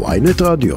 ויינט רדיו.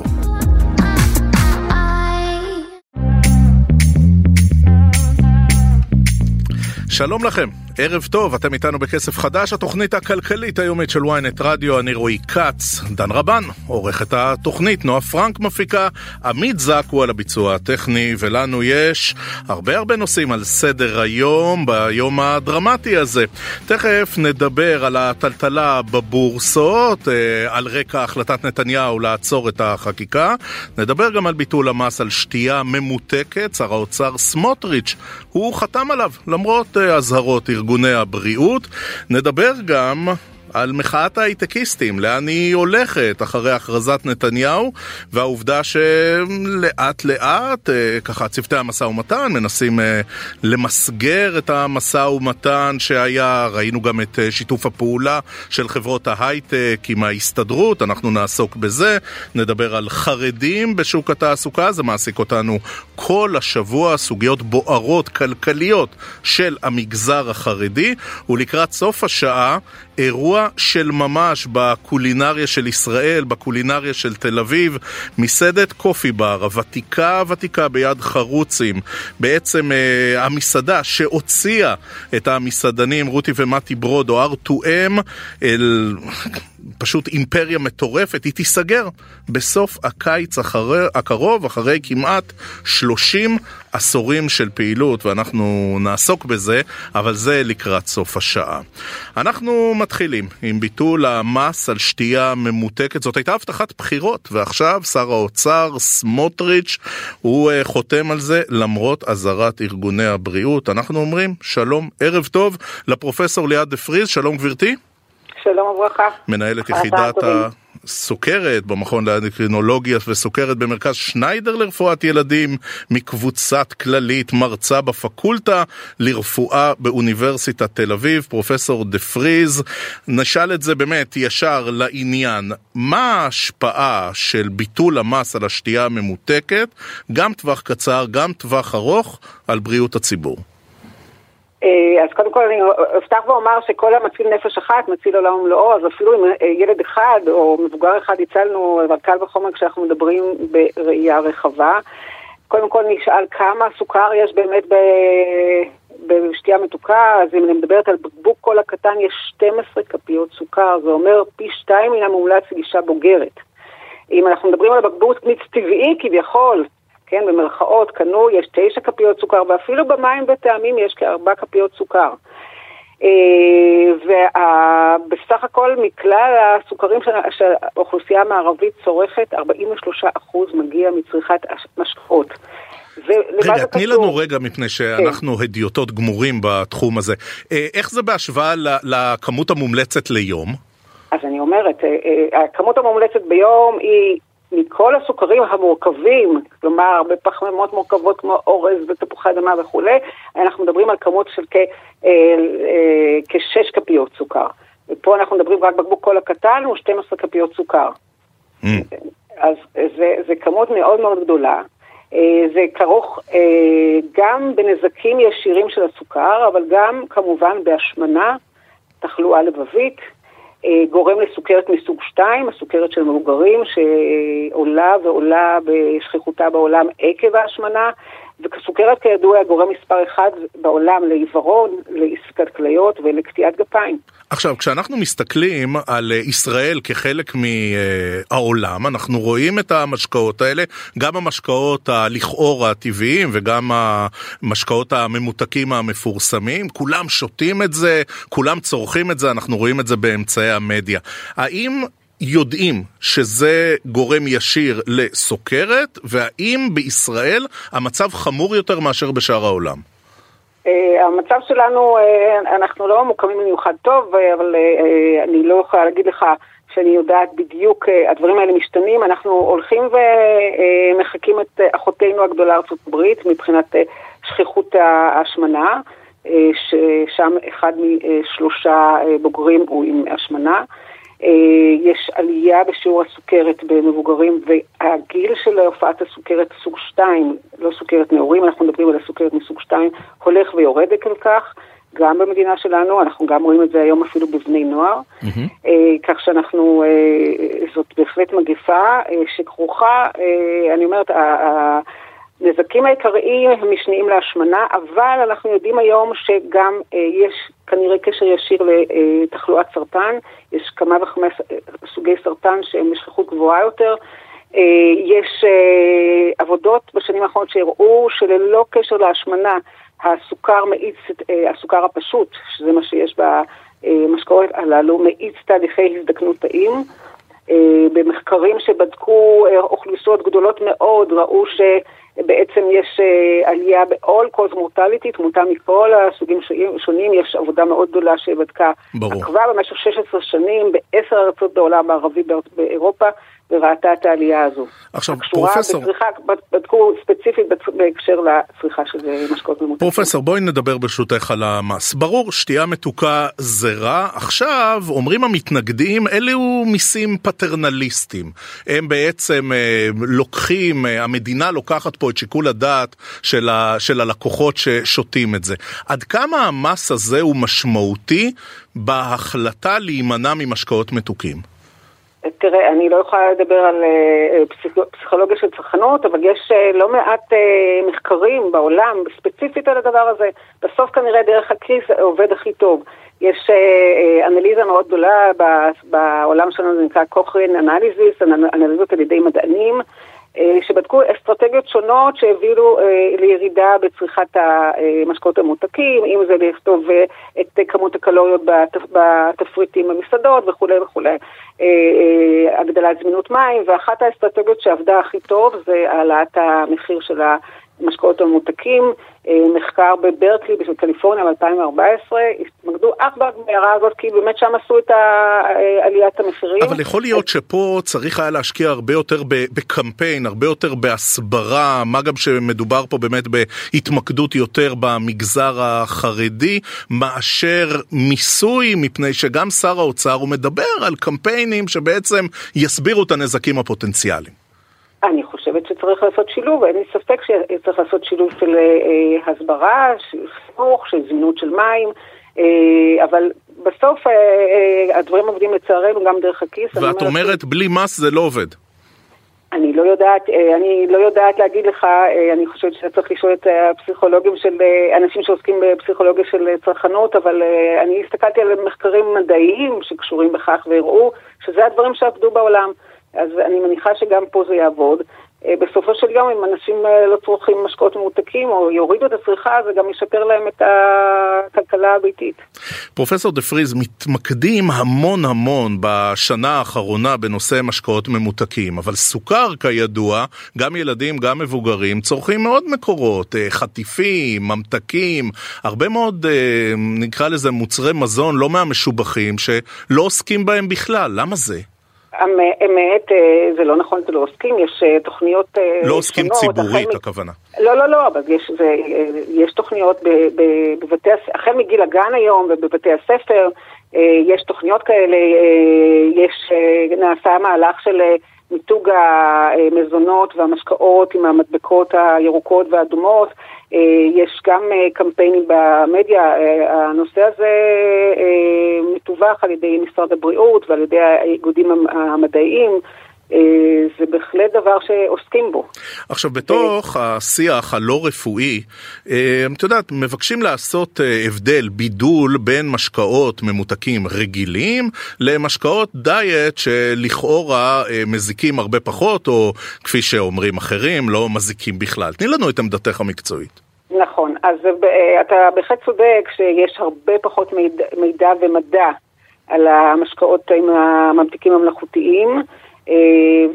שלום לכם, ערב טוב, אתם איתנו בכסף חדש, התוכנית הכלכלית היומית של ynet רדיו, אני רועי כץ, דן רבן, עורכת התוכנית, נועה פרנק מפיקה, עמית זק הוא על הביצוע הטכני, ולנו יש הרבה הרבה נושאים על סדר היום, ביום הדרמטי הזה. תכף נדבר על הטלטלה בבורסות, אה, על רקע החלטת נתניהו לעצור את החקיקה, נדבר גם על ביטול המס על שתייה ממותקת, שר האוצר סמוטריץ', הוא חתם עליו, למרות אה, אזהרות ארגון ארגוני הבריאות. נדבר גם על מחאת ההייטקיסטים, לאן היא הולכת אחרי הכרזת נתניהו, והעובדה שלאט לאט, אה, ככה צוותי המשא ומתן מנסים אה, למסגר את המשא ומתן שהיה, ראינו גם את אה, שיתוף הפעולה של חברות ההייטק עם ההסתדרות, אנחנו נעסוק בזה, נדבר על חרדים בשוק התעסוקה, זה מעסיק אותנו כל השבוע, סוגיות בוערות כלכליות של המגזר החרדי, ולקראת סוף השעה אירוע של ממש בקולינריה של ישראל, בקולינריה של תל אביב, מסעדת קופי בר, הוותיקה הוותיקה ביד חרוצים, בעצם אה, המסעדה שהוציאה את המסעדנים רותי ומתי ברוד או R2M אל פשוט אימפריה מטורפת, היא תיסגר בסוף הקיץ אחרי, הקרוב, אחרי כמעט 30 עשורים של פעילות, ואנחנו נעסוק בזה, אבל זה לקראת סוף השעה. אנחנו מתחילים עם ביטול המס על שתייה ממותקת. זאת הייתה הבטחת בחירות, ועכשיו שר האוצר סמוטריץ', הוא uh, חותם על זה למרות אזהרת ארגוני הבריאות. אנחנו אומרים שלום, ערב טוב לפרופסור ליעד דה פריז, שלום גברתי. שלום וברכה. מנהלת יחידת הסוכרת במכון לאנדוקרינולוגיה וסוכרת במרכז שניידר לרפואת ילדים מקבוצת כללית, מרצה בפקולטה לרפואה באוניברסיטת תל אביב, פרופסור דה פריז. נשאל את זה באמת ישר לעניין, מה ההשפעה של ביטול המס על השתייה הממותקת, גם טווח קצר, גם טווח ארוך, על בריאות הציבור? אה, אז קודם כל אני אפתח ואומר שכל המציל נפש אחת מציל עולם ומלואו, אז אפילו אם אה, ילד אחד או מבוגר אחד הצלנו, אבל קל וחומר כשאנחנו מדברים בראייה רחבה. קודם כל נשאל כמה סוכר יש באמת ב... בשתייה מתוקה, אז אם אני מדברת על בקבוק קולה קטן, יש 12 כפיות סוכר, זה אומר פי שתיים מן המומלץ לאישה בוגרת. אם אנחנו מדברים על בקבוק מיץ טבעי כביכול, כן, במרכאות, קנו, יש תשע כפיות סוכר, ואפילו במים בטעמים יש כארבע כפיות סוכר. אה, ובסך הכל מכלל הסוכרים שהאוכלוסייה המערבית צורכת, 43% מגיע מצריכת משקאות. רגע, תני לנו רגע, מפני שאנחנו כן. הדיוטות גמורים בתחום הזה. אה, איך זה בהשוואה לכמות המומלצת ליום? אז אני אומרת, אה, הכמות המומלצת ביום היא מכל הסוכרים המורכבים, כלומר בפחמימות מורכבות כמו אורז ותפוחי אדמה וכולי, אנחנו מדברים על כמות של כ, אה, אה, כשש כפיות סוכר. ופה אנחנו מדברים רק בקבוק קולה קטן הוא 12 כפיות סוכר. Mm. אז זה, זה כמות מאוד מאוד גדולה. אה, זה כרוך אה, גם בנזקים ישירים של הסוכר, אבל גם כמובן בהשמנה, תחלואה לבבית, גורם לסוכרת מסוג 2, הסוכרת של מבוגרים, שעולה ועולה בשכיחותה בעולם עקב ההשמנה, וסוכרת כידוע היא הגורם מספר אחד בעולם לעיוורון, לעסקת כליות ולקטיעת גפיים. עכשיו, כשאנחנו מסתכלים על אה, ישראל כחלק מהעולם, אנחנו רואים את המשקאות האלה, גם המשקאות הלכאורה הטבעיים וגם המשקאות הממותקים המפורסמים, כולם שותים את זה, כולם צורכים את זה, אנחנו רואים את זה באמצעי המדיה. האם יודעים שזה גורם ישיר לסוכרת, והאם בישראל המצב חמור יותר מאשר בשאר העולם? Uh, המצב שלנו, uh, אנחנו לא ממוקמים במיוחד טוב, uh, אבל אני לא יכולה להגיד לך שאני יודעת בדיוק, הדברים האלה משתנים. אנחנו הולכים ומחקים את אחותנו הגדולה ארצות הברית מבחינת שכיחות ההשמנה, ששם אחד משלושה בוגרים הוא עם השמנה. אה, יש עלייה בשיעור הסוכרת במבוגרים, והגיל של הופעת הסוכרת סוג 2, לא סוכרת נעורים, אנחנו מדברים על הסוכרת מסוג 2, הולך ויורד עקב כך, גם במדינה שלנו, אנחנו גם רואים את זה היום אפילו בבני נוער, mm-hmm. כך שאנחנו, זאת בהחלט מגפה שכרוכה, אני אומרת, הנזקים העיקריים הם משניים להשמנה, אבל אנחנו יודעים היום שגם יש כנראה קשר ישיר לתחלואת סרטן, יש כמה וכמה סוגי סרטן שהם בשכיחות גבוהה יותר. יש עבודות בשנים האחרונות שהראו שללא קשר להשמנה, הסוכר מאיץ, אה, הסוכר הפשוט, שזה מה שיש במשקאות הללו, מאיץ תהליכי הזדקנות תאים. אה, במחקרים שבדקו אה, אוכלוסיות גדולות מאוד, ראו שבעצם יש עלייה ב-all cause mortality, תמותה מכל הסוגים שונים, יש עבודה מאוד גדולה שבדקה ברור. עקבה במשך 16 שנים בעשר ארצות בעולם הערבי באירופה. וראתה את העלייה הזו. עכשיו, פרופסור... בצריכה, בדקו ספציפית בהקשר לצריכה של משקאות ממותקים. פרופסור, בואי נדבר ברשותך על המס. ברור, שתייה מתוקה זה רע. עכשיו, אומרים המתנגדים, אלו מיסים פטרנליסטיים. הם בעצם אה, לוקחים, אה, המדינה לוקחת פה את שיקול הדעת של, ה, של הלקוחות ששותים את זה. עד כמה המס הזה הוא משמעותי בהחלטה להימנע ממשקאות מתוקים? תראה, אני לא יכולה לדבר על uh, פסיכולוגיה של צרכנות, אבל יש uh, לא מעט מחקרים בעולם ספציפית על הדבר הזה. בסוף כנראה דרך הכיס עובד הכי טוב. יש אנליזה מאוד גדולה בעולם שלנו, זה נקרא קוכרין אנליזיס, אנליזות על ידי מדענים. אה, שבדקו אסטרטגיות שונות שהביאו אה, לירידה בצריכת המשקאות המותקים, אם זה לכתוב אה, את כמות הקלוריות בתפריטים במסעדות וכולי וכולי, הגדלת זמינות מים, ואחת האסטרטגיות שעבדה הכי טוב זה העלאת המחיר של המשקאות הממותקים, מחקר בברקלי בקליפורניה ב-2014, התמקדו אך ורק בהערה הזאת, כי באמת שם עשו את עליית המחירים. אבל יכול להיות שפה צריך היה להשקיע הרבה יותר בקמפיין, הרבה יותר בהסברה, מה גם שמדובר פה באמת בהתמקדות יותר במגזר החרדי, מאשר מיסוי, מפני שגם שר האוצר הוא מדבר על קמפיינים שבעצם יסבירו את הנזקים הפוטנציאליים. אני חושבת שצריך לעשות שילוב, אין לי ספק שצריך לעשות שילוב של אה, הסברה, של חינוך, של זמינות של מים, אה, אבל בסוף אה, אה, הדברים עובדים לצערנו גם דרך הכיס. ואת אומרת ש... בלי מס זה לא עובד. אני לא יודעת, אה, אני לא יודעת להגיד לך, אה, אני חושבת שאתה צריך לשאול את הפסיכולוגים של, אנשים שעוסקים בפסיכולוגיה של צרכנות, אבל אני הסתכלתי על מחקרים מדעיים שקשורים בכך והראו שזה הדברים שעבדו בעולם. אז אני מניחה שגם פה זה יעבוד. אה, בסופו של יום, אם אנשים אה, לא צורכים משקאות ממותקים או יורידו את הצריכה, זה גם ישפר להם את הכלכלה הביתית. פרופסור דה פריז, מתמקדים המון המון בשנה האחרונה בנושא משקאות ממותקים, אבל סוכר כידוע, גם ילדים, גם מבוגרים, צורכים מאוד מקורות, אה, חטיפים, ממתקים, הרבה מאוד, נקרא לזה מוצרי מזון לא מהמשובחים, שלא עוסקים בהם בכלל, למה זה? אמת, אה, זה לא נכון, זה לא עוסקים, יש אה, תוכניות. אה, לא עוסקים ציבורית. הכוונה. לא, לא, לא, אבל יש, זה, יש תוכניות בבתי, החל מגיל הגן היום ובבתי הספר, יש תוכניות כאלה, יש, נעשה מהלך של מיתוג המזונות והמשקאות עם המדבקות הירוקות והאדומות. אה, יש גם אה, קמפיינים במדיה, אה, הנושא הזה מתווך על ידי משרד הבריאות ועל ידי האיגודים המדעיים. זה בהחלט דבר שעוסקים בו. עכשיו, בתוך השיח הלא רפואי, את יודעת, מבקשים לעשות הבדל, בידול בין משקאות ממותקים רגילים למשקאות דיאט שלכאורה מזיקים הרבה פחות, או כפי שאומרים אחרים, לא מזיקים בכלל. תני לנו את עמדתך המקצועית. נכון, אז אה, אתה בהחלט צודק שיש הרבה פחות מידע, מידע ומדע על המשקאות עם הממתיקים המלאכותיים, אה,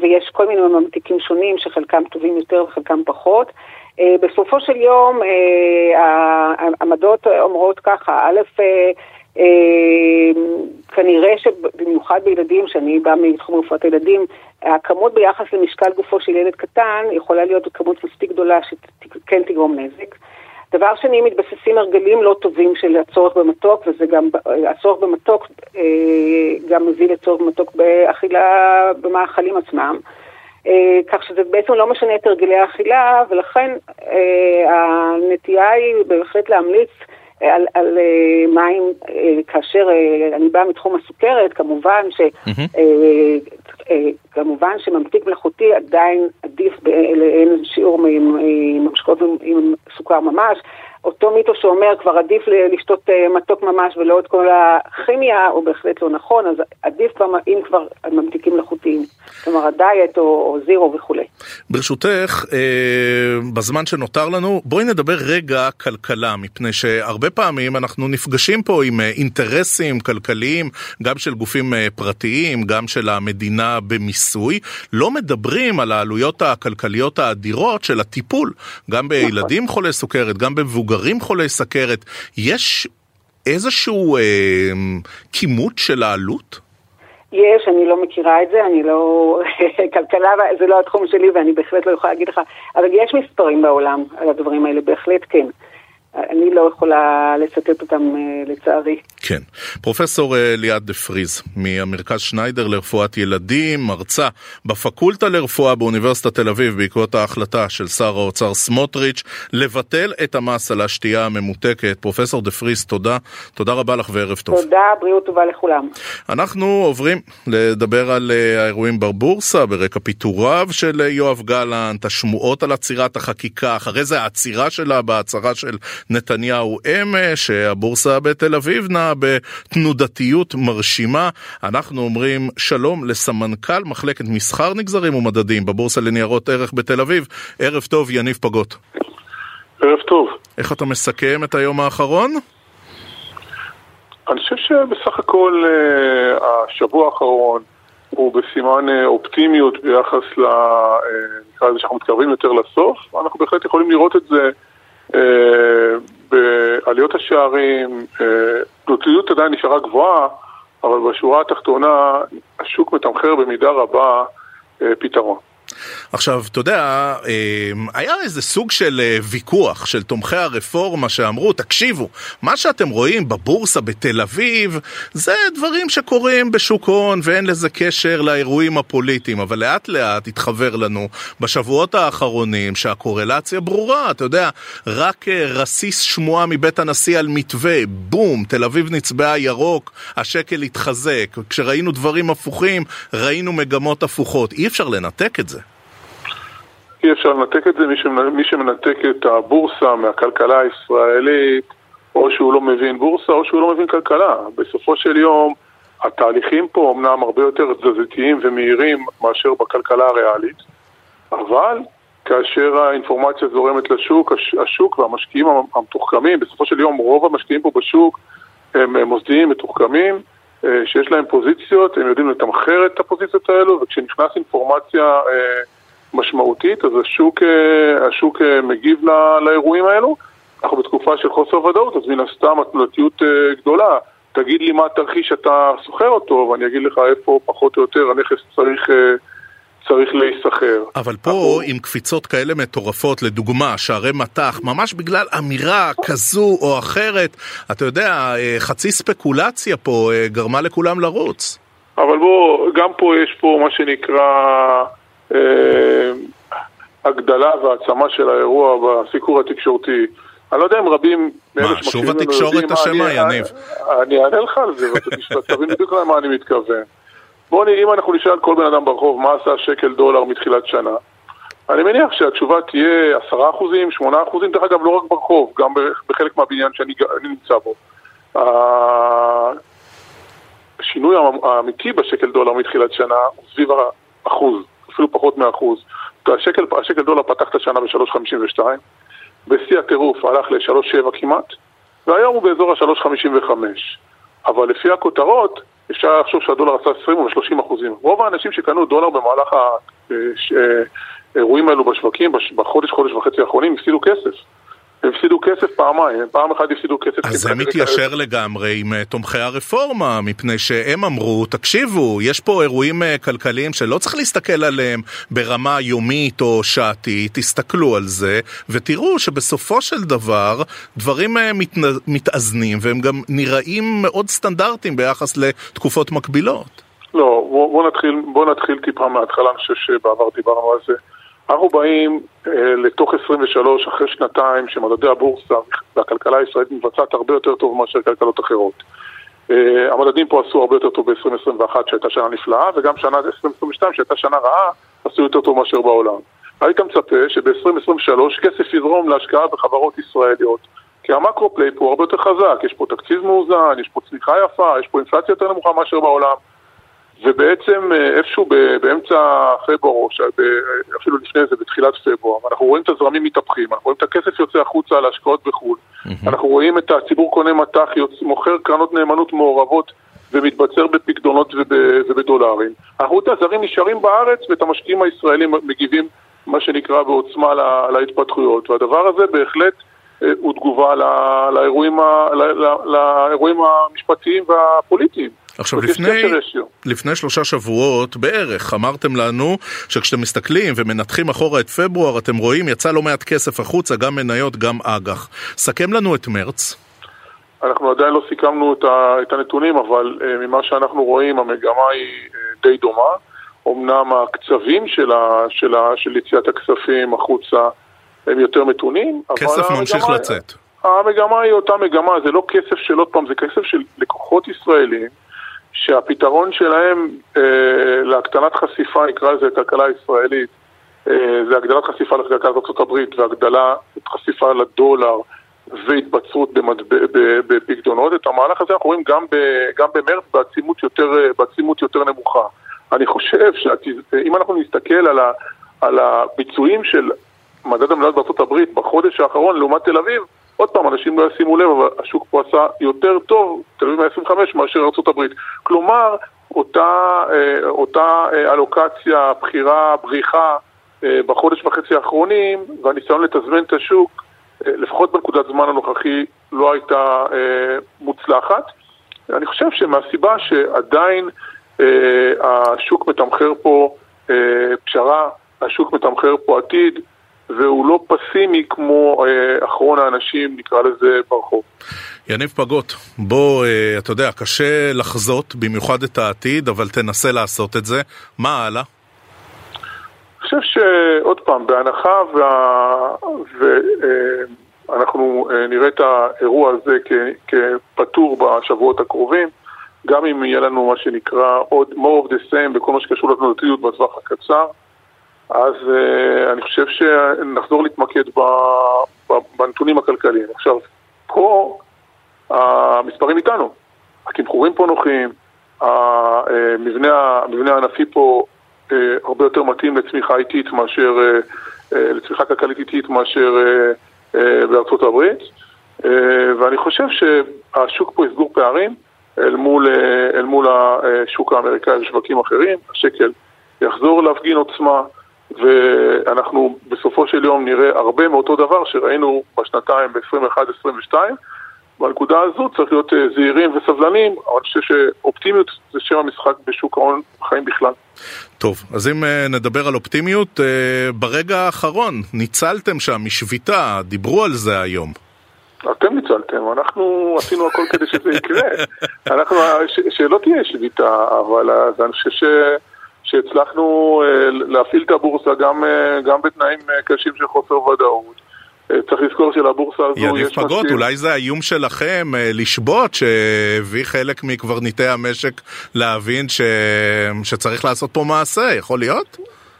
ויש כל מיני ממתיקים שונים שחלקם טובים יותר וחלקם פחות. אה, בסופו של יום העמדות אומרות ככה, א', כנראה שבמיוחד בילדים, שאני באה מתחום רפואת הילדים, הכמות ביחס למשקל גופו של ילד קטן יכולה להיות כמות מספיק גדולה שכן תגרום נזק. דבר שני, מתבססים הרגלים לא טובים של הצורך במתוק, וזה גם, הצורך במתוק אה, גם מביא לצורך במתוק באכילה במאכלים עצמם. אה, כך שזה בעצם לא משנה את הרגלי האכילה, ולכן אה, הנטייה היא בהחלט להמליץ על, על מים, כאשר אני באה מתחום הסוכרת, כמובן ש... Mm-hmm. כמובן שממתיק מלאכותי עדיין עדיף לאין שיעור ממשקאות עם סוכר ממש. אותו מיתוס שאומר כבר עדיף לשתות אה, מתוק ממש ולא את כל הכימיה, הוא בהחלט לא נכון, אז עדיף כבר, אם כבר ממתיקים מלאכותיים, כלומר הדיאט או, או זירו וכולי. ברשותך, אה, בזמן שנותר לנו, בואי נדבר רגע כלכלה, מפני שהרבה פעמים אנחנו נפגשים פה עם אה, אינטרסים כלכליים, גם של גופים פרטיים, גם של המדינה במיסוי, לא מדברים על העלויות הכלכליות האדירות של הטיפול, גם בילדים נכון. חולי סוכרת, גם במבוגרים. מבוגרים חולי סכרת, יש איזשהו אה, כימות של העלות? יש, אני לא מכירה את זה, אני לא... כלכלה זה לא התחום שלי ואני בהחלט לא יכולה להגיד לך, אבל יש מספרים בעולם על הדברים האלה, בהחלט כן. אני לא יכולה לצטט אותם אה, לצערי. כן. פרופסור אה, ליאת דה פריס, מהמרכז שניידר לרפואת ילדים, מרצה בפקולטה לרפואה באוניברסיטת תל אביב בעקבות ההחלטה של שר האוצר סמוטריץ' לבטל את המס על השתייה הממותקת. פרופסור דה פריס, תודה. תודה רבה לך וערב טוב. תודה, בריאות טובה לכולם. אנחנו עוברים לדבר על אה, האירועים בבורסה, ברקע פיטוריו של יואב גלנט, השמועות על עצירת החקיקה, אחרי זה העצירה שלה בהצהרה של נתניהו אמש, הבורסה בתל אביב בתנודתיות מרשימה. אנחנו אומרים שלום לסמנכ"ל מחלקת מסחר נגזרים ומדדים בבורסה לניירות ערך בתל אביב. ערב טוב, יניב פגות. ערב טוב. איך אתה מסכם את היום האחרון? אני חושב שבסך הכל אה, השבוע האחרון הוא בסימן אה, אופטימיות ביחס ל... אה, נקרא לזה שאנחנו מתקרבים יותר לסוף, ואנחנו בהחלט יכולים לראות את זה בעליות השערים, אה, תנותיות עדיין נשארה גבוהה, אבל בשורה התחתונה השוק מתמחר במידה רבה אה, פתרון. עכשיו, אתה יודע, אמ, היה איזה סוג של אה, ויכוח של תומכי הרפורמה שאמרו, תקשיבו, מה שאתם רואים בבורסה בתל אביב, זה דברים שקורים בשוק הון ואין לזה קשר לאירועים הפוליטיים, אבל לאט לאט התחבר לנו בשבועות האחרונים שהקורלציה ברורה, אתה יודע, רק אה, רסיס שמועה מבית הנשיא על מתווה, בום, תל אביב נצבעה ירוק, השקל התחזק, כשראינו דברים הפוכים, ראינו מגמות הפוכות, אי אפשר לנתק את זה. אי אפשר לנתק את זה, מי, שמנ... מי שמנתק את הבורסה מהכלכלה הישראלית, או שהוא לא מבין בורסה או שהוא לא מבין כלכלה. בסופו של יום, התהליכים פה אמנם הרבה יותר תזזיתיים ומהירים מאשר בכלכלה הריאלית, אבל כאשר האינפורמציה זורמת לשוק, השוק והמשקיעים המתוחכמים, בסופו של יום רוב המשקיעים פה בשוק הם מוסדיים מתוחכמים, אה, שיש להם פוזיציות, הם יודעים לתמחר את הפוזיציות האלו, וכשנכנס אינפורמציה אה, משמעותית, אז השוק, אה, השוק אה, מגיב לא, לאירועים האלו. אנחנו בתקופה של חוסר ודאות, אז מן הסתם התנודתיות אה, גדולה. תגיד לי מה התרחיש שאתה שוכר אותו, ואני אגיד לך איפה פחות או יותר הנכס צריך... צריך להיסחר. אבל פה אנחנו... עם קפיצות כאלה מטורפות, לדוגמה, שערי מטח, ממש בגלל אמירה כזו או אחרת, אתה יודע, חצי ספקולציה פה גרמה לכולם לרוץ. אבל בוא, גם פה יש פה מה שנקרא הגדלה והעצמה של האירוע בסיקור התקשורתי. אני לא יודע אם רבים... מה, שוב התקשורת אשמה, יניב? אני אענה לך על זה, ואתה תבין בדיוק למה אני מתכוון. בוא נראה, אם אנחנו נשאל כל בן אדם ברחוב מה עשה שקל דולר מתחילת שנה, אני מניח שהתשובה תהיה עשרה אחוזים, שמונה אחוזים, דרך אגב לא רק ברחוב, גם בחלק מהבניין שאני נמצא בו. השינוי האמיתי בשקל דולר מתחילת שנה הוא סביב האחוז. אפילו פחות מאחוז. השקל, השקל דולר פתח את השנה ב-3.52, בשיא הטירוף הלך ל-3.7 כמעט, והיום הוא באזור ה-3.55. אבל לפי הכותרות, אפשר לחשוב שהדולר עשה 20 או 30 אחוזים. רוב האנשים שקנו דולר במהלך האירועים האלו בשווקים, בחודש, חודש וחצי האחרונים, הפסידו כסף. הפסידו כסף פעמיים, פעם אחת הפסידו כסף... אז זה מתיישר לגמרי עם אה, תומכי הרפורמה, מפני שהם אמרו, תקשיבו, יש פה אירועים אה, כלכליים שלא צריך להסתכל עליהם ברמה יומית או שעתית, תסתכלו על זה, ותראו שבסופו של דבר דברים אה, מתאזנים והם גם נראים מאוד סטנדרטיים ביחס לתקופות מקבילות. לא, בוא, בוא, נתחיל, בוא נתחיל טיפה מההתחלה, אני חושב שבעבר דיברנו על זה. אנחנו באים אה, לתוך 23 אחרי שנתיים שמדדי הבורסה והכלכלה הישראלית מבצעת הרבה יותר טוב מאשר כלכלות אחרות. אה, המדדים פה עשו הרבה יותר טוב ב-2021 שהייתה שנה נפלאה וגם שנה 2022 שהייתה שנה רעה עשו יותר טוב מאשר בעולם. היית מצפה שב-2023 כסף יזרום להשקעה בחברות ישראליות כי המקרו פליי פה הרבה יותר חזק, יש פה תקציב מאוזן, יש פה צמיחה יפה, יש פה אינפלציה יותר נמוכה מאשר בעולם ובעצם אה, איפשהו באמצע פברואר, או אפילו לפני זה, בתחילת פברואר, אנחנו רואים את הזרמים מתהפכים, אנחנו רואים את הכסף יוצא החוצה להשקעות בחו"ל, mm-hmm. אנחנו רואים את הציבור קונה מטח, מוכר קרנות נאמנות מעורבות ומתבצר בפקדונות וב, ובדולרים. אנחנו רואים את הזרים נשארים בארץ ואת המשקיעים הישראלים מגיבים, מה שנקרא, בעוצמה לה, להתפתחויות, והדבר הזה בהחלט אה, הוא תגובה לאירועים, לאירועים המשפטיים והפוליטיים. עכשיו, לפני, לפני שלושה שבועות בערך אמרתם לנו שכשאתם מסתכלים ומנתחים אחורה את פברואר, אתם רואים יצא לא מעט כסף החוצה, גם מניות, גם אג"ח. סכם לנו את מרץ. אנחנו עדיין לא סיכמנו את, ה, את הנתונים, אבל uh, ממה שאנחנו רואים המגמה היא uh, די דומה. אמנם הקצבים של, ה, של, יציאת הכספים החוצה הם יותר מתונים, כסף ממשיך לצאת. המגמה היא אותה מגמה, זה לא כסף של עוד פעם, זה כסף של לקוחות ישראלים שהפתרון שלהם אה, להקטנת חשיפה, נקרא לזה כלכלה ישראלית, אה, זה הגדלת חשיפה לכלכלת ארה"ב והגדלת חשיפה לדולר והתבצרות בפקדונות. את המהלך הזה אנחנו רואים גם, ב, גם במרץ בעצימות יותר, בעצימות יותר נמוכה. אני חושב שאם אנחנו נסתכל על, ה, על הביצועים של מדד המנהל בארה"ב בחודש האחרון לעומת תל אביב, עוד פעם, אנשים לא ישימו לב, אבל השוק פה עשה יותר טוב, תל אביב 125 מאשר ארה"ב. כלומר, אותה, אה, אותה אה, אלוקציה, בחירה, בריחה אה, בחודש וחצי האחרונים, והניסיון לתזמן את השוק, לפחות בנקודת זמן הנוכחי, לא הייתה מוצלחת. אני חושב שמהסיבה שעדיין השוק מתמחר פה פשרה, השוק מתמחר פה עתיד, והוא לא פסימי כמו אה, אחרון האנשים, נקרא לזה, ברחוב. יניב פגות, בוא, אה, אתה יודע, קשה לחזות במיוחד את העתיד, אבל תנסה לעשות את זה. מה הלאה? אני חושב שעוד פעם, בהנחה ואנחנו וה, אה, אה, נראה את האירוע הזה כ, כפתור בשבועות הקרובים, גם אם יהיה לנו מה שנקרא עוד more of the same בכל מה שקשור לתנודתיות בטווח הקצר, אז uh, אני חושב שנחזור להתמקד ב, ב, בנתונים הכלכליים. עכשיו, פה המספרים איתנו, התמחורים פה נוחים, המבנה, המבנה הענפי פה uh, הרבה יותר מתאים לצמיחה איטית מאשר, uh, לצמיחה כלכלית איטית מאשר uh, uh, בארצות הברית, uh, ואני חושב שהשוק פה יסגור פערים אל מול, uh, אל מול השוק האמריקאי ושווקים אחרים, השקל יחזור להפגין עוצמה. ואנחנו בסופו של יום נראה הרבה מאותו דבר שראינו בשנתיים ב-21-22. בנקודה הזו צריך להיות אה, זהירים וסבלנים, אבל אני חושב שאופטימיות זה שם המשחק בשוק ההון בחיים בכלל. טוב, אז אם אה, נדבר על אופטימיות, אה, ברגע האחרון ניצלתם שם משביתה, דיברו על זה היום. אתם ניצלתם, אנחנו עשינו הכל כדי שזה יקרה. אנחנו, ש, שלא תהיה שביתה, אבל אני חושב ש... שהצלחנו אה, להפעיל את הבורסה גם, אה, גם בתנאים אה, קשים של חוסר ודאות. צריך לזכור שלבורסה הזו יניב יש פגות, משקיעים... אולי זה האיום שלכם לשבות, שהביא חלק מקברניטי המשק להבין ש... שצריך לעשות פה מעשה, יכול להיות?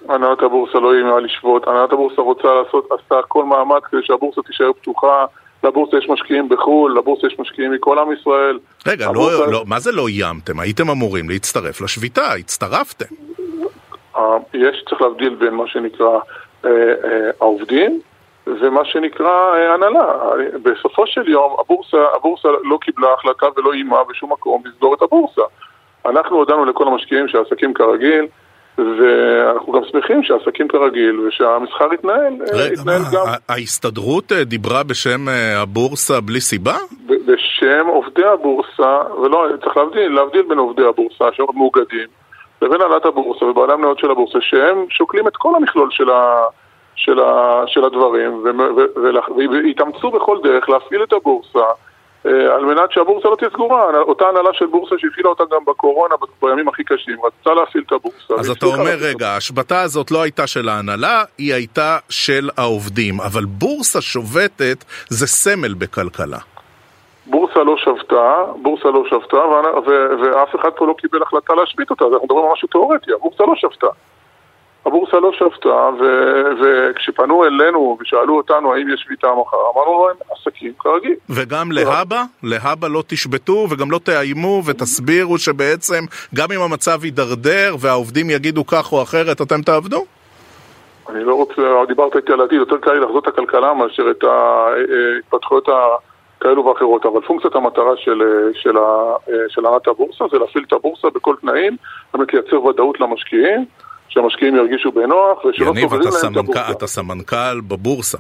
הנהלת הבורסה לא איימה לשבות, הנהלת הבורסה רוצה לעשות, עשתה כל מאמץ כדי שהבורסה תישאר פתוחה. לבורסה יש משקיעים בחו"ל, לבורסה יש משקיעים מכל עם ישראל. רגע, לא- הבורסה... לא, לא, מה זה לא איימתם? הייתם אמורים להצטרף לשביתה, הצטרפתם. יש, צריך להבדיל בין מה שנקרא אה, אה, העובדים ומה שנקרא אה, הנהלה. בסופו של יום הבורסה, הבורסה לא קיבלה החלטה ולא איימה בשום מקום לסגור את הבורסה. אנחנו הודענו לכל המשקיעים שהעסקים כרגיל, ואנחנו גם שמחים שהעסקים כרגיל ושהמסחר יתנהל, יתנהל גם. ההסתדרות דיברה בשם הבורסה בלי סיבה? בשם עובדי הבורסה, ולא, צריך להבדיל, להבדיל בין עובדי הבורסה שמאוגדים לבין הנהלת הבורסה ובעלי המניות של הבורסה, שהם שוקלים את כל המכלול של, ה, של, ה, של הדברים והתאמצו בכל דרך להפעיל את הבורסה אה, על מנת שהבורסה לא תהיה סגורה. אותה הנהלה של בורסה שהפעילה אותה גם בקורונה בימים הכי קשים, רצתה להפעיל את הבורסה. אז אתה אומר, רגע, ההשבתה הזאת לא הייתה של ההנהלה, היא הייתה של העובדים. אבל בורסה שובתת זה סמל בכלכלה. בורסה לא שבתה, בורסה לא שבתה, ואף אחד פה לא קיבל החלטה להשבית אותה, אנחנו מדברים על משהו תיאורטי, הבורסה לא שבתה. הבורסה לא שבתה, וכשפנו אלינו ושאלו אותנו האם יש שביתה מחר, אמרנו להם עסקים כרגיל. וגם להבא? להבא לא תשבתו וגם לא תאיימו ותסבירו שבעצם גם אם המצב יידרדר והעובדים יגידו כך או אחרת, אתם תעבדו? אני לא רוצה, דיברת איתי על העתיד, יותר קל לי לחזות את הכלכלה מאשר את ההתפתחויות כאלו ואחרות, אבל פונקציית המטרה של, של, של הנהלת הבורסה זה להפעיל את הבורסה בכל תנאים, באמת לייצר ודאות למשקיעים. שהמשקיעים ירגישו בנוח ושלא סוגרים להם את הבורסה. אתה סמנכ"ל בבורסה,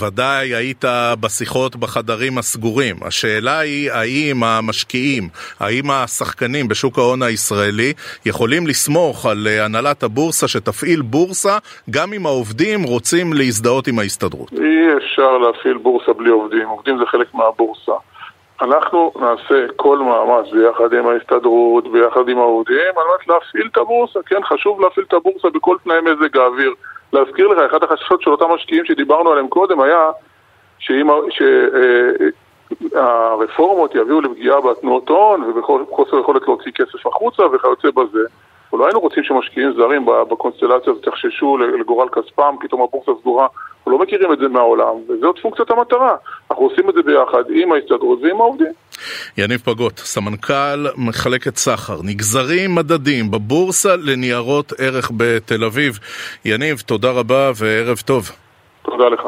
ודאי היית בשיחות בחדרים הסגורים. השאלה היא האם המשקיעים, האם השחקנים בשוק ההון הישראלי יכולים לסמוך על אה, הנהלת הבורסה שתפעיל בורסה גם אם העובדים רוצים להזדהות עם ההסתדרות? אי אפשר להפעיל בורסה בלי עובדים, עובדים זה חלק מהבורסה. אנחנו נעשה כל מאמץ ביחד עם ההסתדרות, ביחד עם העובדים, על מנת להפעיל את הבורסה. כן, חשוב להפעיל את הבורסה בכל תנאי מזג האוויר. להזכיר לך, אחת החששות של אותם משקיעים שדיברנו עליהם קודם היה שהרפורמות יביאו לפגיעה בתנועות הון ובחוסר יכולת להוציא כסף החוצה וכיוצא בזה. ולא היינו רוצים שמשקיעים זרים בקונסטלציה הזאת יחששו לגורל כספם, פתאום הבורסה סגורה אנחנו לא מכירים את זה מהעולם, וזאת פונקציית המטרה. אנחנו עושים את זה ביחד עם ההסתדרות ועם העובדים. יניב פגות, סמנכ"ל מחלקת סחר, נגזרים מדדים בבורסה לניירות ערך בתל אביב. יניב, תודה רבה וערב טוב. תודה לך.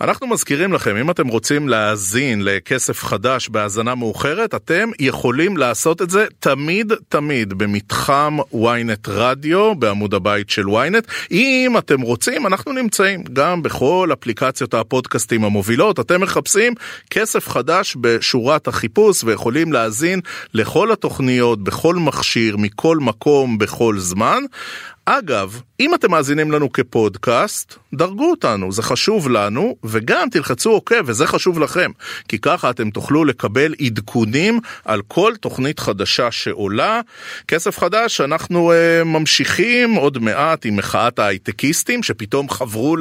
אנחנו מזכירים לכם, אם אתם רוצים להאזין לכסף חדש בהאזנה מאוחרת, אתם יכולים לעשות את זה תמיד תמיד במתחם ynet רדיו, בעמוד הבית של ynet. אם אתם רוצים, אנחנו נמצאים גם בכל אפליקציות הפודקאסטים המובילות. אתם מחפשים כסף חדש בשורת החיפוש ויכולים להאזין לכל התוכניות, בכל מכשיר, מכל מקום, בכל זמן. אגב, אם אתם מאזינים לנו כפודקאסט, דרגו אותנו, זה חשוב לנו, וגם תלחצו אוקיי, וזה חשוב לכם, כי ככה אתם תוכלו לקבל עדכונים על כל תוכנית חדשה שעולה. כסף חדש, אנחנו uh, ממשיכים עוד מעט עם מחאת ההייטקיסטים, שפתאום חברו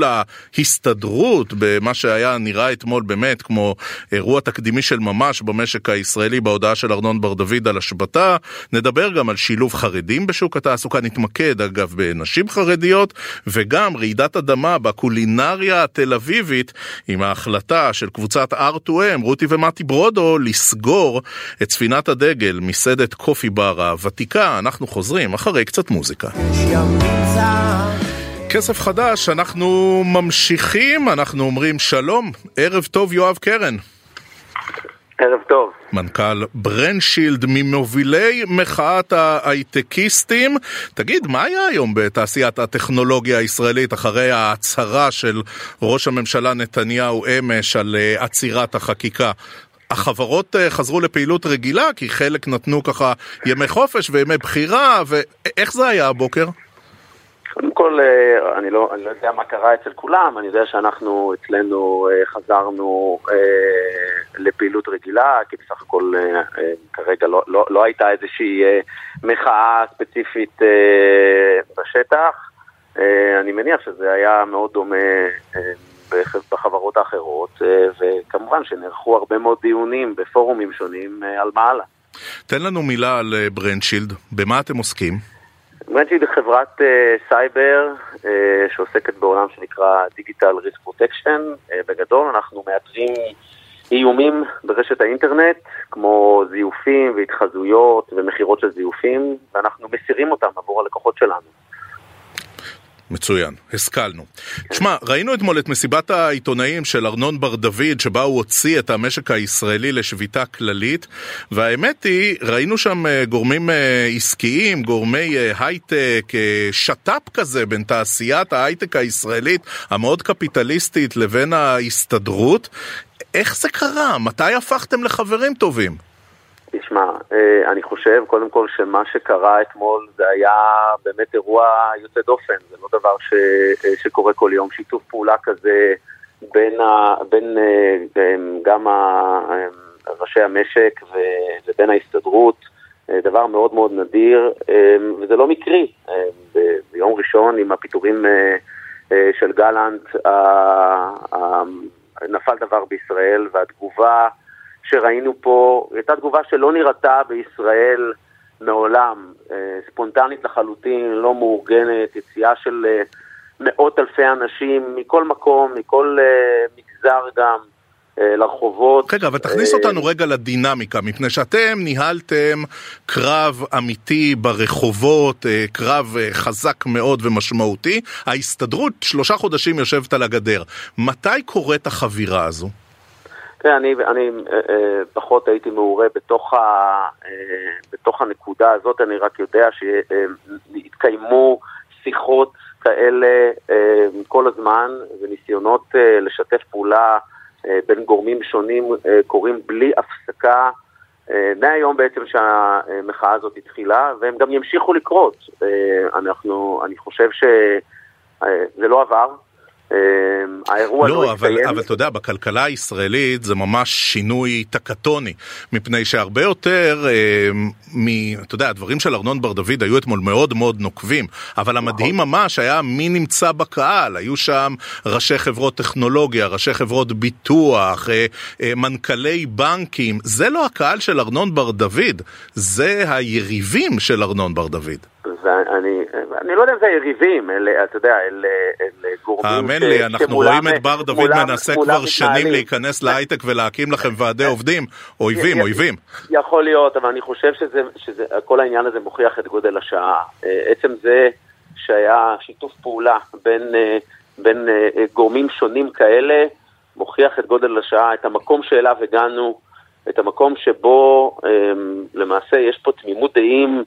להסתדרות במה שהיה נראה אתמול באמת כמו אירוע תקדימי של ממש במשק הישראלי בהודעה של ארנון בר דוד על השבתה. נדבר גם על שילוב חרדים בשוק התעסוקה, נתמקד אגב בנשים חרדיות, וגם רעידת אדמה בקולינריה התל אביבית, עם ההחלטה של קבוצת R2M, רותי ומתי ברודו, לסגור את ספינת הדגל, מסעדת קופי בר הוותיקה. אנחנו חוזרים אחרי קצת מוזיקה. כסף חדש, אנחנו ממשיכים, אנחנו אומרים שלום, ערב טוב יואב קרן. ערב טוב. מנכ"ל ברנשילד ממובילי מחאת ההייטקיסטים. תגיד, מה היה היום בתעשיית הטכנולוגיה הישראלית אחרי ההצהרה של ראש הממשלה נתניהו אמש על אה, עצירת החקיקה? החברות אה, חזרו לפעילות רגילה כי חלק נתנו ככה ימי חופש וימי בחירה ואיך זה היה הבוקר? כל, אה, אני לא, אני לא יודע מה קרה אצל כולם, אני יודע שאנחנו אצלנו אה, חזרנו אה, לפעילות רגילה, כי בסך הכל כרגע לא, לא, לא הייתה איזושהי אה, מחאה ספציפית בשטח. אני מניח שזה היה מאוד דומה בחברות האחרות, וכמובן שנערכו הרבה מאוד דיונים בפורומים שונים על מעלה. תן לנו מילה על ברנדשילד, במה אתם עוסקים? מנג'יד היא חברת אה, סייבר אה, שעוסקת בעולם שנקרא digital risk protection. בגדול אנחנו מאתרים איומים ברשת האינטרנט, כמו זיופים והתחזויות ומכירות של זיופים, ואנחנו מסירים אותם עבור הלקוחות שלנו. מצוין, השכלנו. תשמע, ראינו אתמול את מסיבת העיתונאים של ארנון בר דוד, שבה הוא הוציא את המשק הישראלי לשביתה כללית, והאמת היא, ראינו שם אה, גורמים אה, עסקיים, גורמי אה, הייטק, שת"פ כזה בין תעשיית ההייטק הישראלית, המאוד קפיטליסטית, לבין ההסתדרות. איך זה קרה? מתי הפכתם לחברים טובים? תשמע, אני חושב קודם כל שמה שקרה אתמול זה היה באמת אירוע יוצא דופן, זה לא דבר ש, אה, שקורה כל יום, שיתוף פעולה כזה בין, ה, בין אה, גם ראשי המשק ובין ההסתדרות, דבר מאוד מאוד נדיר, וזה לא מקרי. ביום ראשון עם הפיטורים של גלנט, נפל דבר בישראל, והתגובה שראינו פה הייתה תגובה שלא נראתה בישראל מעולם, ספונטנית לחלוטין, לא מאורגנת, יציאה של מאות אלפי אנשים מכל מקום, מכל מגזר גם. לרחובות. רגע, אבל תכניס אותנו רגע לדינמיקה, מפני שאתם ניהלתם קרב אמיתי ברחובות, קרב חזק מאוד ומשמעותי. ההסתדרות שלושה חודשים יושבת על הגדר. מתי קורית החבירה הזו? כן, אני, אני אה, פחות הייתי מעורה בתוך, ה, אה, בתוך הנקודה הזאת, אני רק יודע שהתקיימו שיחות כאלה אה, כל הזמן וניסיונות אה, לשתף פעולה אה, בין גורמים שונים אה, קורים בלי הפסקה אה, מהיום בעצם שהמחאה הזאת התחילה, והם גם ימשיכו לקרות. אנחנו, אני חושב שזה לא עבר, האירוע לא, לא אבל, אבל אתה יודע, בכלכלה הישראלית זה ממש שינוי טקטוני, מפני שהרבה יותר, אה, מ, אתה יודע, הדברים של ארנון בר דוד היו אתמול מאוד מאוד נוקבים, אבל נכון. המדהים ממש היה מי נמצא בקהל, היו שם ראשי חברות טכנולוגיה, ראשי חברות ביטוח, אה, אה, מנכ"לי בנקים, זה לא הקהל של ארנון בר דוד, זה היריבים של ארנון בר דוד. ואני אני לא יודע אם זה יריבים, אלה, אתה יודע, אלה, אלה גורמים האמן לי, אנחנו רואים את בר דוד מנסה כבר שנים להיכנס להייטק ולהקים לכם ועדי עובדים, אויבים, אויבים. יכול להיות, אבל אני חושב שכל העניין הזה מוכיח את גודל השעה. אה, עצם זה שהיה שיתוף פעולה בין, אה, בין אה, גורמים שונים כאלה, מוכיח את גודל השעה, את המקום שאליו הגענו, את המקום שבו למעשה יש פה תמימות דעים.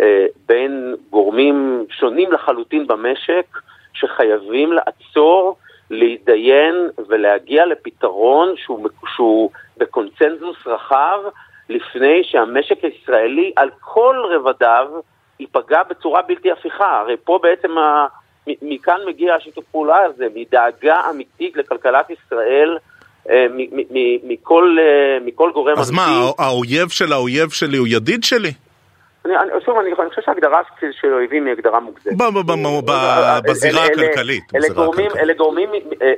אה, בין גורמים שונים לחלוטין במשק, שחייבים לעצור, להתדיין ולהגיע לפתרון שהוא, שהוא בקונצנזוס רחב, לפני שהמשק הישראלי על כל רבדיו ייפגע בצורה בלתי הפיכה. הרי פה בעצם, ה... מכאן מגיע השיתוף פעולה הזה, מדאגה אמיתית לכלכלת ישראל. אה, מכל, אה, מכל גורם. אז מה, האויב של האויב שלי הוא ידיד שלי? אני, אני, שוב, אני, אני חושב שההגדרה של אויבים היא הגדרה מוגזמת. בזירה הכלכלית. אלה גורמים, אלה גורמים,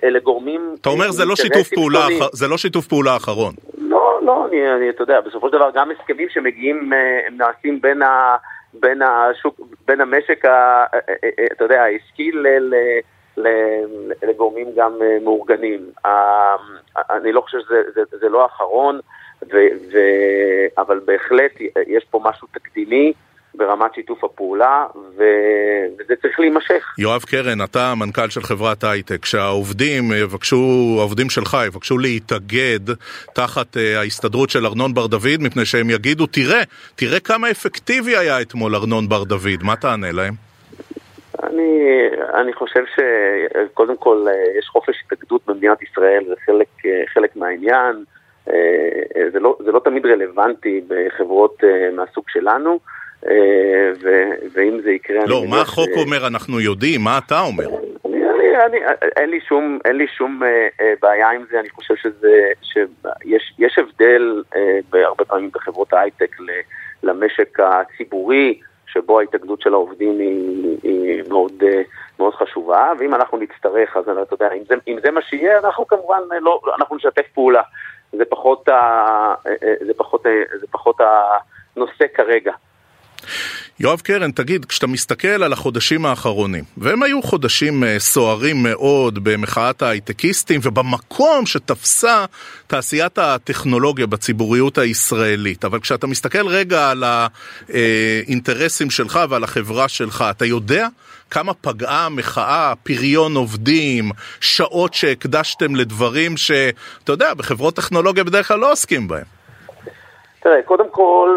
אלה גורמים... אתה אומר זה לא שיתוף פעולה, זה לא שיתוף פעולה אחרון. לא, לא, אני, אני, אתה יודע, בסופו של דבר גם הסכמים שמגיעים, אה, הם נעשים בין ה... בין השוק, בין המשק, ה, אה, אה, אתה יודע, העסקי ל, ל, לגורמים גם מאורגנים. אני לא חושב שזה זה, זה לא האחרון. אבל בהחלט יש פה משהו תקדימי ברמת שיתוף הפעולה, ו, וזה צריך להימשך. יואב קרן, אתה המנכ"ל של חברת הייטק, שהעובדים יבקשו, העובדים שלך יבקשו להתאגד תחת uh, ההסתדרות של ארנון בר דוד, מפני שהם יגידו, תראה, תראה כמה אפקטיבי היה אתמול ארנון בר דוד, מה תענה להם? אני, אני חושב שקודם כל אה, יש חופש התאגדות במדינת ישראל, זה חלק, אה, חלק מהעניין. אה, זה לא, זה לא תמיד רלוונטי בחברות מהסוג שלנו, אה, ואם זה יקרה... לא, מה החוק ש... אומר אנחנו יודעים, מה אתה אומר? אני, אני, אני, אין לי שום, אין לי שום בעיה עם זה, אני חושב שזה, שיש הבדל הרבה פעמים בחברות ההייטק למשק הציבורי, שבו ההתאגדות של העובדים היא, היא מאוד, מאוד חשובה, ואם אנחנו נצטרך, אז אתה יודע, אם זה, אם זה מה שיהיה, אנחנו כמובן לא, אנחנו נשתף פעולה. זה פחות, ה, זה פחות, זה פחות הנושא כרגע. יואב קרן, תגיד, כשאתה מסתכל על החודשים האחרונים, והם היו חודשים אה, סוערים מאוד במחאת ההייטקיסטים ובמקום שתפסה תעשיית הטכנולוגיה בציבוריות הישראלית, אבל כשאתה מסתכל רגע על האינטרסים שלך ועל החברה שלך, אתה יודע כמה פגעה המחאה, פריון עובדים, שעות שהקדשתם לדברים שאתה יודע, בחברות טכנולוגיה בדרך כלל לא עוסקים בהם? תראה, קודם כל,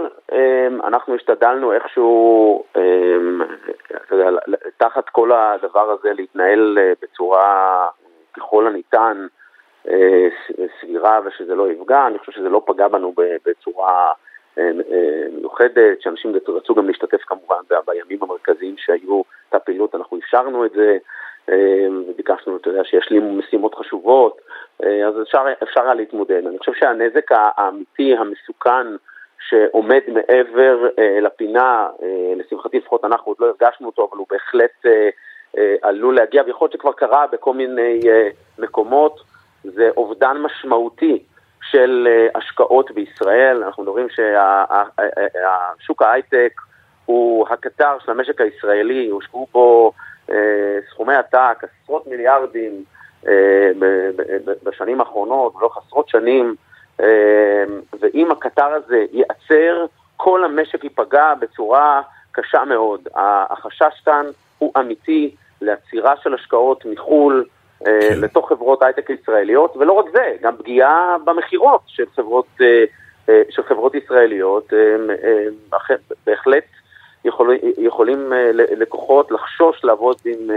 אנחנו השתדלנו איכשהו, אמ, תחת כל הדבר הזה להתנהל אה, בצורה ככל הניתן אה, סבירה ושזה לא יפגע, אני חושב שזה לא פגע בנו בצורה אה, מיוחדת, שאנשים רצו גם להשתתף כמובן בימים המרכזיים שהיו, את הפעילות, אנחנו אפשרנו את זה, וביקשנו, אתה יודע, שישלימו משימות חשובות, אז אפשר, אפשר היה להתמודד. אני חושב שהנזק האמיתי, המסוכן, שעומד מעבר אה, לפינה, אה, לשמחתי לפחות אנחנו עוד לא הרגשנו אותו, אבל הוא בהחלט אה, אה, עלול להגיע, ויכול להיות שכבר קרה בכל מיני אה, מקומות, זה אובדן משמעותי של אה, השקעות בישראל. אנחנו מדברים ששוק ההייטק הוא הקטר של המשק הישראלי, הושקעו בו אה, סכומי עתק, עשרות מיליארדים אה, בשנים האחרונות, לאורך עשרות שנים. אמ, ואם הקטר הזה ייעצר, כל המשק ייפגע בצורה קשה מאוד. החשש כאן הוא אמיתי לעצירה של השקעות מחו"ל אה, כן. לתוך חברות הייטק ישראליות, ולא רק זה, גם פגיעה במכירות של חברות, אה, אה, של חברות ישראליות. בהחלט יכול, יכולים לקוחות לחשוש לעבוד עם,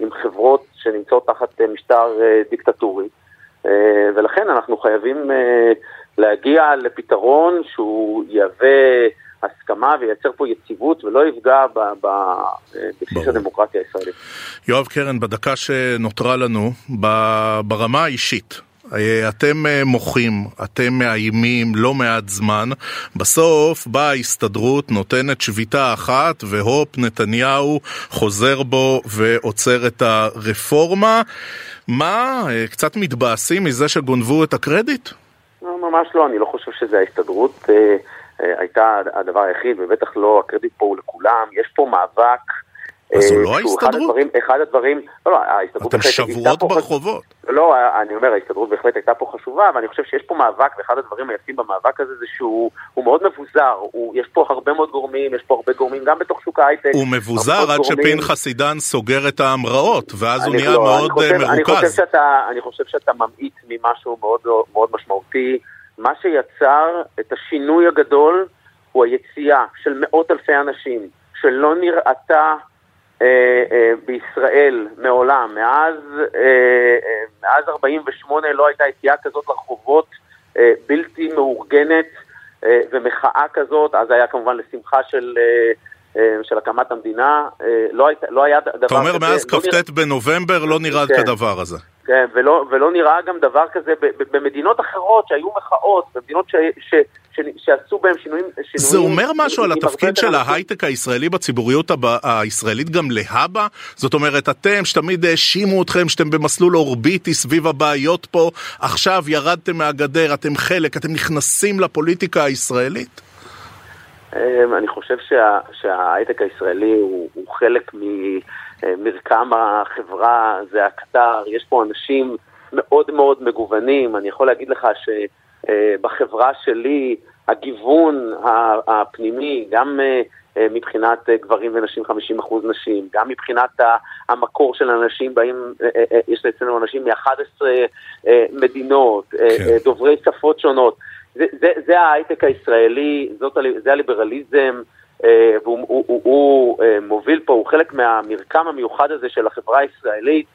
עם חברות שנמצאות תחת משטר דיקטטורי. אה, ולכן אנחנו חייבים אה, להגיע לפתרון שהוא יהווה הסכמה וייצר פה יציבות ולא יפגע בבסיס הדמוקרטיה הישראלית. יואב קרן, בדקה שנותרה לנו, ברמה האישית, אה, אתם מוחים, אתם מאיימים לא מעט זמן, בסוף באה ההסתדרות, נותנת שביתה אחת, והופ, נתניהו חוזר בו ועוצר את הרפורמה. מה, אה, קצת מתבאסים מזה שגונבו את הקרדיט? לא, ממש לא, אני לא חושב שזה ההסתדרות אה, אה, הייתה הדבר היחיד, ובטח לא הקרדיט פה הוא לכולם. יש פה מאבק אז זו לא ההסתדרות? אחד הדברים, לא, לא, ההסתדרות... אתם שבועות ברחובות. לא, אני אומר, ההסתדרות בהחלט הייתה פה חשובה, ואני חושב שיש פה מאבק, ואחד הדברים היפים במאבק הזה זה שהוא מאוד מבוזר, הוא, יש פה הרבה מאוד גורמים, יש פה הרבה גורמים גם בתוך שוק ההייטק. הוא מבוזר עד שפנחס עידן סוגר את ההמראות, ואז הוא נהיה לא, מאוד אני חושב, מרוכז. אני חושב, שאתה, ממעיט ממשהו מאוד, מאוד משמעותי. מה שיצר את השינוי הגדול הוא היציאה של מאות אלפי אנשים, שלא נראתה אה, אה, בישראל מעולם. מאז, אה, מאז 48' לא הייתה יציאה כזאת לרחובות בלתי מאורגנת ומחאה כזאת, אז היה כמובן לשמחה של... של הקמת המדינה, לא, היית, לא היה דבר כזה. אתה אומר מאז לא כ"ט בנובמבר לא נראה כן, כדבר הזה. כן, ולא, ולא נראה גם דבר כזה במדינות אחרות שהיו מחאות, במדינות ש, ש, ש, שעשו בהם שינויים... שינויים זה אומר משהו על התפקיד של ההייטק הישראלי בציבוריות הישראלית גם להבא? זאת אומרת, אתם שתמיד האשימו אתכם שאתם במסלול אורביטי סביב הבעיות פה, עכשיו ירדתם מהגדר, אתם חלק, אתם נכנסים לפוליטיקה הישראלית? אמ, אני חושב שה, שההייטק הישראלי הוא, הוא חלק ממרקם החברה, זה הקטר, יש פה אנשים מאוד מאוד מגוונים, אני יכול להגיד לך שבחברה שלי הגיוון הפנימי, גם אה, אה, מבחינת אה, גברים ונשים 50% נשים, גם מבחינת המקור של אנשים, באים, יש אצלנו אנשים מ-11 מדינות, כן. דוברי שפות שונות. זה, זה, זה ההייטק הישראלי, זאת, זה הליברליזם, אה, והוא הוא, הוא, הוא, אה, מוביל פה, הוא חלק מהמרקם המיוחד הזה של החברה הישראלית.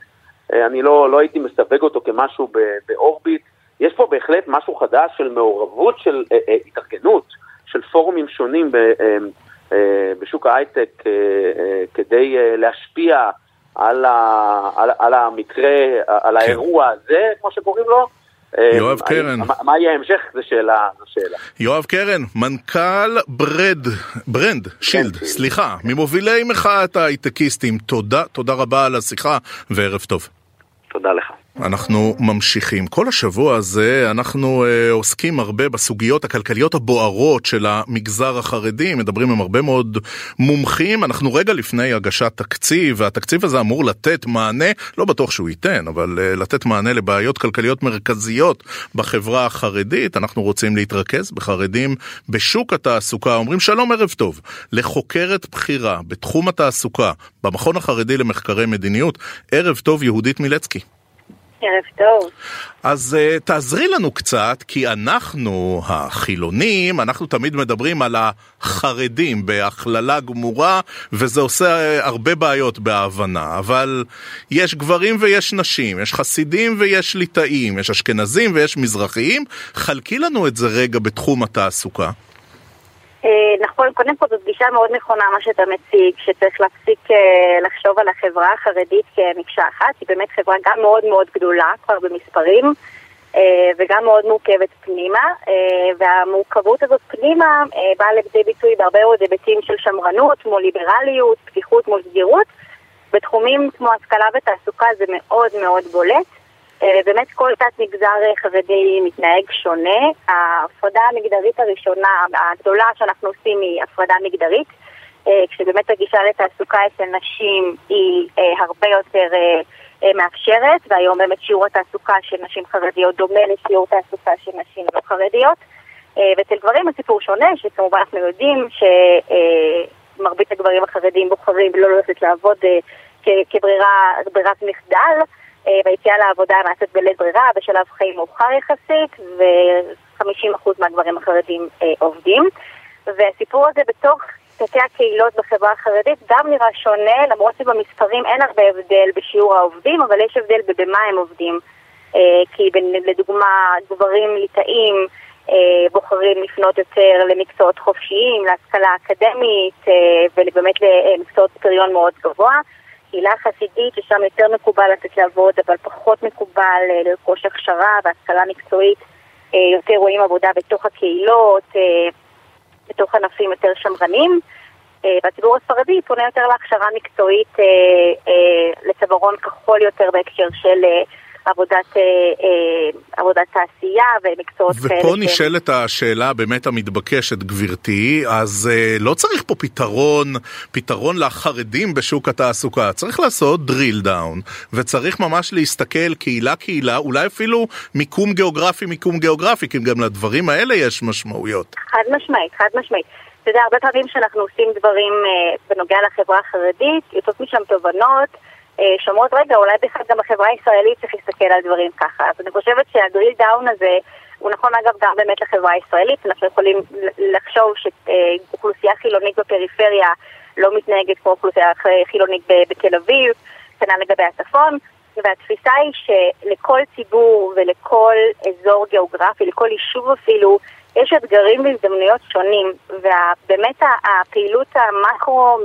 אה, אני לא, לא הייתי מסווג אותו כמשהו באורביט. יש פה בהחלט משהו חדש של מעורבות, של אה, אה, התארגנות, של פורומים שונים ב, אה, אה, בשוק ההייטק אה, אה, כדי אה, להשפיע על, ה, על, על המקרה, על כן. האירוע הזה, כמו שקוראים לו, אה, יואב קרן. מה יהיה ההמשך? זו שאלה. יואב קרן, מנכ"ל ברד, BrandShield, סליחה, ממובילי מחאת ההייטקיסטים, תודה, תודה רבה על השיחה וערב טוב. תודה לך. אנחנו ממשיכים. כל השבוע הזה אנחנו אה, עוסקים הרבה בסוגיות הכלכליות הבוערות של המגזר החרדי, מדברים עם הרבה מאוד מומחים. אנחנו רגע לפני הגשת תקציב, והתקציב הזה אמור לתת מענה, לא בטוח שהוא ייתן, אבל אה, לתת מענה לבעיות כלכליות מרכזיות בחברה החרדית. אנחנו רוצים להתרכז בחרדים בשוק התעסוקה. אומרים שלום ערב טוב לחוקרת בכירה בתחום התעסוקה במכון החרדי למחקרי מדיניות. ערב טוב יהודית מילצקי. ערב טוב. אז uh, תעזרי לנו קצת, כי אנחנו, החילונים, אנחנו תמיד מדברים על החרדים בהכללה גמורה, וזה עושה uh, הרבה בעיות בהבנה. אבל יש גברים ויש נשים, יש חסידים ויש ליטאים, יש אשכנזים ויש מזרחיים. חלקי לנו את זה רגע בתחום התעסוקה. אה, נכון, קודם כל זו פגישה מאוד נכונה מה שאתה מציג, שצריך להפסיק אה, לחשוב על החברה החרדית כמקשה אחת, היא באמת חברה גם מאוד מאוד גדולה כבר במספרים, וגם מאוד מורכבת פנימה, והמורכבות הזאת פנימה באה לידי ביטוי בהרבה מאוד היבטים של שמרנות מול ליברליות, פתיחות מול סגירות. בתחומים כמו השכלה ותעסוקה זה מאוד מאוד בולט. באמת כל תת מגזר חרדי מתנהג שונה. ההפרדה המגדרית הראשונה, הגדולה שאנחנו עושים היא הפרדה מגדרית, כשבאמת הגישה לתעסוקה אצל נשים היא הרבה יותר מאפשרת, והיום באמת שיעור התעסוקה של נשים חרדיות דומה לשיעור תעסוקה של נשים לא חרדיות. ואצל גברים הסיפור שונה, שכמובן אנחנו יודעים שמרבית הגברים החרדים בוחרים לא ללכת לעבוד כברירת מחדל. והיציאה לעבודה נעשית בלית ברירה, בשלב חיים מאוחר יחסית, ו-50% מהגברים החרדים אה, עובדים. והסיפור הזה בתוך תתי הקהילות בחברה החרדית גם נראה שונה, למרות שבמספרים אין הרבה הבדל בשיעור העובדים, אבל יש הבדל במה הם עובדים. אה, כי לדוגמה, גברים ליטאים אה, בוחרים לפנות יותר למקצועות חופשיים, להשכלה אקדמית, אה, ובאמת למקצועות פריון מאוד גבוה. קהילה חסידית, ששם יותר מקובל לצאת לעבוד, אבל פחות מקובל אה, לרכוש הכשרה והשכלה מקצועית. אה, יותר רואים עבודה בתוך הקהילות, אה, בתוך ענפים יותר שמרנים. והציבור הספרדי פונה יותר להכשרה מקצועית לצווארון כחול יותר בהקשר של עבודת, אה, אה, עבודת תעשייה ומקצועות כאלה. ופה נשאלת השאלה באמת המתבקשת, גברתי, אז אה, לא צריך פה פתרון, פתרון לחרדים בשוק התעסוקה, צריך לעשות drill down, וצריך ממש להסתכל קהילה-קהילה, אולי אפילו מיקום גיאוגרפי, מיקום גיאוגרפי, כי גם לדברים האלה יש משמעויות. חד משמעית, חד משמעית. אתה יודע, הרבה פעמים שאנחנו עושים דברים אה, בנוגע לחברה החרדית, יוצאות משם תובנות. אה, שאומרות, רגע, אולי בכלל גם החברה הישראלית צריך להסתכל על דברים ככה. אז אני חושבת שהדריל דאון הזה הוא נכון אגב גם באמת לחברה הישראלית, אנחנו יכולים לחשוב שאוכלוסייה חילונית בפריפריה לא מתנהגת כמו אוכלוסייה חילונית בתל אביב, כנ"ל לגבי הצפון, והתפיסה היא שלכל ציבור ולכל אזור גיאוגרפי, לכל יישוב אפילו, יש אתגרים והזדמנויות שונים, ובאמת הפעילות המקרו...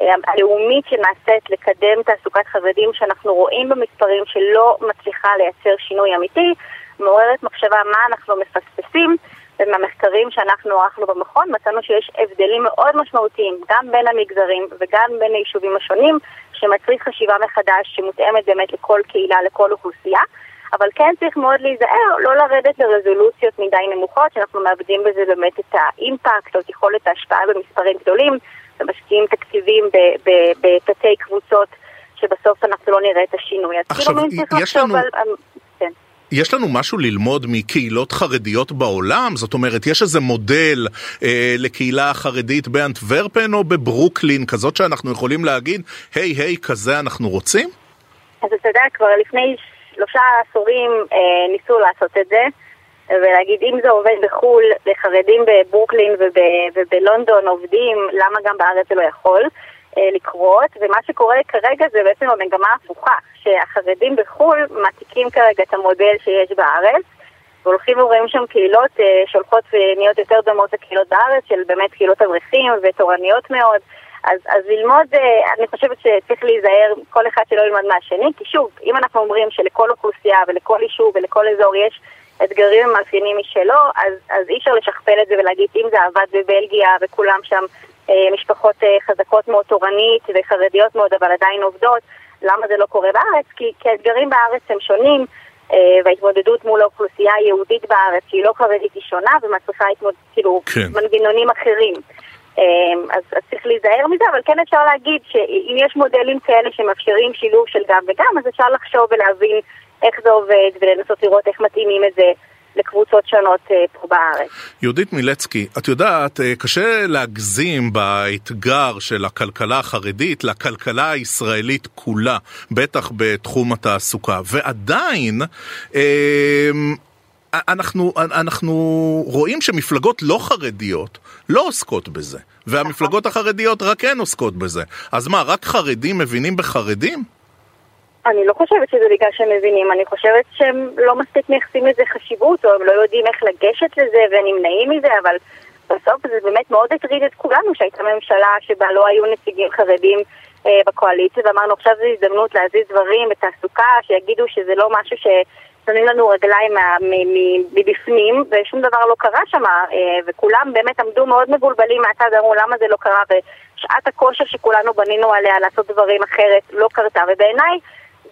אה, הלאומית שנעשית לקדם תעסוקת חרדים שאנחנו רואים במספרים שלא מצליחה לייצר שינוי אמיתי, מעוררת מחשבה מה אנחנו מפספסים ומהמחקרים שאנחנו ערכנו במכון מצאנו שיש הבדלים מאוד משמעותיים גם בין המגזרים וגם בין היישובים השונים שמצריך חשיבה מחדש שמותאמת באמת לכל קהילה, לכל אוכלוסייה אבל כן צריך מאוד להיזהר, לא לרדת לרזולוציות מדי נמוכות, שאנחנו מאבדים בזה באמת את האימפקט או את יכולת ההשפעה במספרים גדולים. ומשקיעים תקציבים בתתי קבוצות שבסוף אנחנו לא נראה את השינוי. עכשיו, כאילו יש לנו... על... כן. יש לנו משהו ללמוד מקהילות חרדיות בעולם? זאת אומרת, יש איזה מודל אה, לקהילה החרדית באנטוורפן או בברוקלין, כזאת שאנחנו יכולים להגיד, היי hey, היי, hey, כזה אנחנו רוצים? אז אתה יודע, כבר לפני שלושה עשורים אה, ניסו לעשות את זה. ולהגיד אם זה עובד בחו"ל, לחרדים בברוקלין וב, ובלונדון עובדים, למה גם בארץ זה לא יכול אה, לקרות? ומה שקורה כרגע זה בעצם המגמה ההפוכה, שהחרדים בחו"ל מעתיקים כרגע את המודל שיש בארץ. והולכים ורואים שם קהילות אה, שהולכות ונהיות יותר דומות לקהילות בארץ, של באמת קהילות אברכים ותורניות מאוד. אז, אז ללמוד, אה, אני חושבת שצריך להיזהר כל אחד שלא ילמד מהשני, כי שוב, אם אנחנו אומרים שלכל אוכלוסייה ולכל יישוב ולכל אזור יש אתגרים ומאפיינים משלו, אז, אז אי אפשר לשכפל את זה ולהגיד אם זה עבד בבלגיה וכולם שם אה, משפחות אה, חזקות מאוד תורנית וחרדיות מאוד אבל עדיין עובדות, למה זה לא קורה בארץ? כי, כי האתגרים בארץ הם שונים אה, וההתמודדות מול האוכלוסייה היהודית בארץ שהיא לא חרדית היא שונה ומצריכה התמוד... כאילו כן. מנגנונים אחרים. אה, אז, אז צריך להיזהר מזה, אבל כן אפשר להגיד שאם יש מודלים כאלה שמאפשרים שילוב של גם וגם, אז אפשר לחשוב ולהבין איך זה עובד ולנסות לראות איך מתאימים את זה לקבוצות שונות אה, פה בארץ. יהודית מילצקי, את יודעת, אה, קשה להגזים באתגר של הכלכלה החרדית לכלכלה הישראלית כולה, בטח בתחום התעסוקה, ועדיין אה, אנחנו, אנחנו רואים שמפלגות לא חרדיות לא עוסקות בזה, והמפלגות החרדיות רק הן עוסקות בזה. אז מה, רק חרדים מבינים בחרדים? אני לא חושבת שזה בגלל שהם מבינים, אני חושבת שהם לא מספיק מייחסים לזה חשיבות, או הם לא יודעים איך לגשת לזה ונמנעים מזה, אבל בסוף זה באמת מאוד הטריד את כולנו שהייתה ממשלה שבה לא היו נציגים חרדים אה, בקואליציה, ואמרנו עכשיו זו הזדמנות להזיז דברים בתעסוקה, שיגידו שזה לא משהו ששמים לנו רגליים מבפנים, ושום דבר לא קרה שם, אה, וכולם באמת עמדו מאוד מבולבלים מהצד, אמרו למה זה לא קרה, ושעת הכושר שכולנו בנינו עליה לעשות דברים אחרת לא קרתה, ובעיניי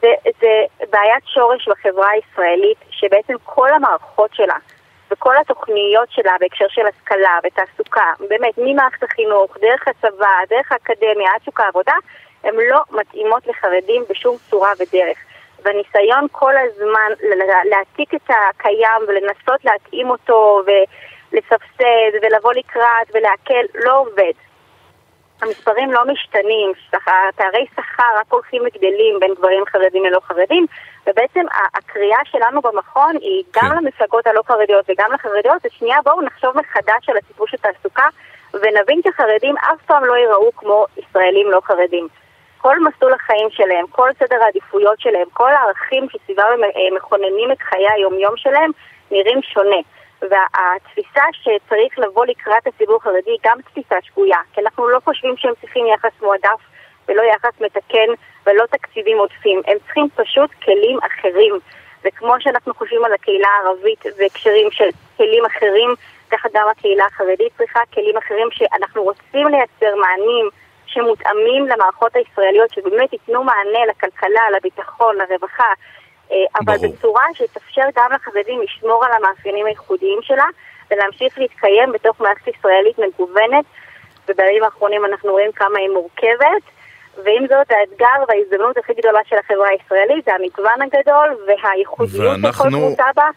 זה, זה בעיית שורש בחברה הישראלית, שבעצם כל המערכות שלה, וכל התוכניות שלה בהקשר של השכלה ותעסוקה, באמת, ממערכת החינוך, דרך הצבא, דרך האקדמיה, עד שוק העבודה, הן לא מתאימות לחרדים בשום צורה ודרך. והניסיון כל הזמן להעתיק את הקיים ולנסות להתאים אותו ולסבסד ולבוא לקראת ולהקל לא עובד. המספרים לא משתנים, פערי שכר רק הולכים וגדלים בין גברים חרדים ללא חרדים, ובעצם הקריאה שלנו במכון היא גם כן. למפלגות הלא חרדיות וגם לחרדיות, זה שנייה בואו נחשוב מחדש על הסיפור של תעסוקה ונבין שחרדים אף פעם לא ייראו כמו ישראלים לא חרדים. כל מסלול החיים שלהם, כל סדר העדיפויות שלהם, כל הערכים שסביבם הם מכוננים את חיי היומיום שלהם, נראים שונה. והתפיסה שצריך לבוא לקראת הציבור החרדי היא גם תפיסה שגויה, כי אנחנו לא חושבים שהם צריכים יחס מועדף ולא יחס מתקן ולא תקציבים עודפים, הם צריכים פשוט כלים אחרים. וכמו שאנחנו חושבים על הקהילה הערבית והקשרים של כלים אחרים, ככה גם הקהילה החרדית צריכה כלים אחרים שאנחנו רוצים לייצר מענים שמותאמים למערכות הישראליות, שבאמת ייתנו מענה לכלכלה, לביטחון, לרווחה, אבל ברור. בצורה שתאפשר גם לחרדים לשמור על המאפיינים הייחודיים שלה ולהמשיך להתקיים בתוך מערכת ישראלית מגוונת, ובימים האחרונים אנחנו רואים כמה היא מורכבת. ועם זאת, האתגר וההזדמנות הכי גדולה של החברה הישראלית זה המגוון הגדול והייחודיות ואנחנו... של כל קבוצה בה.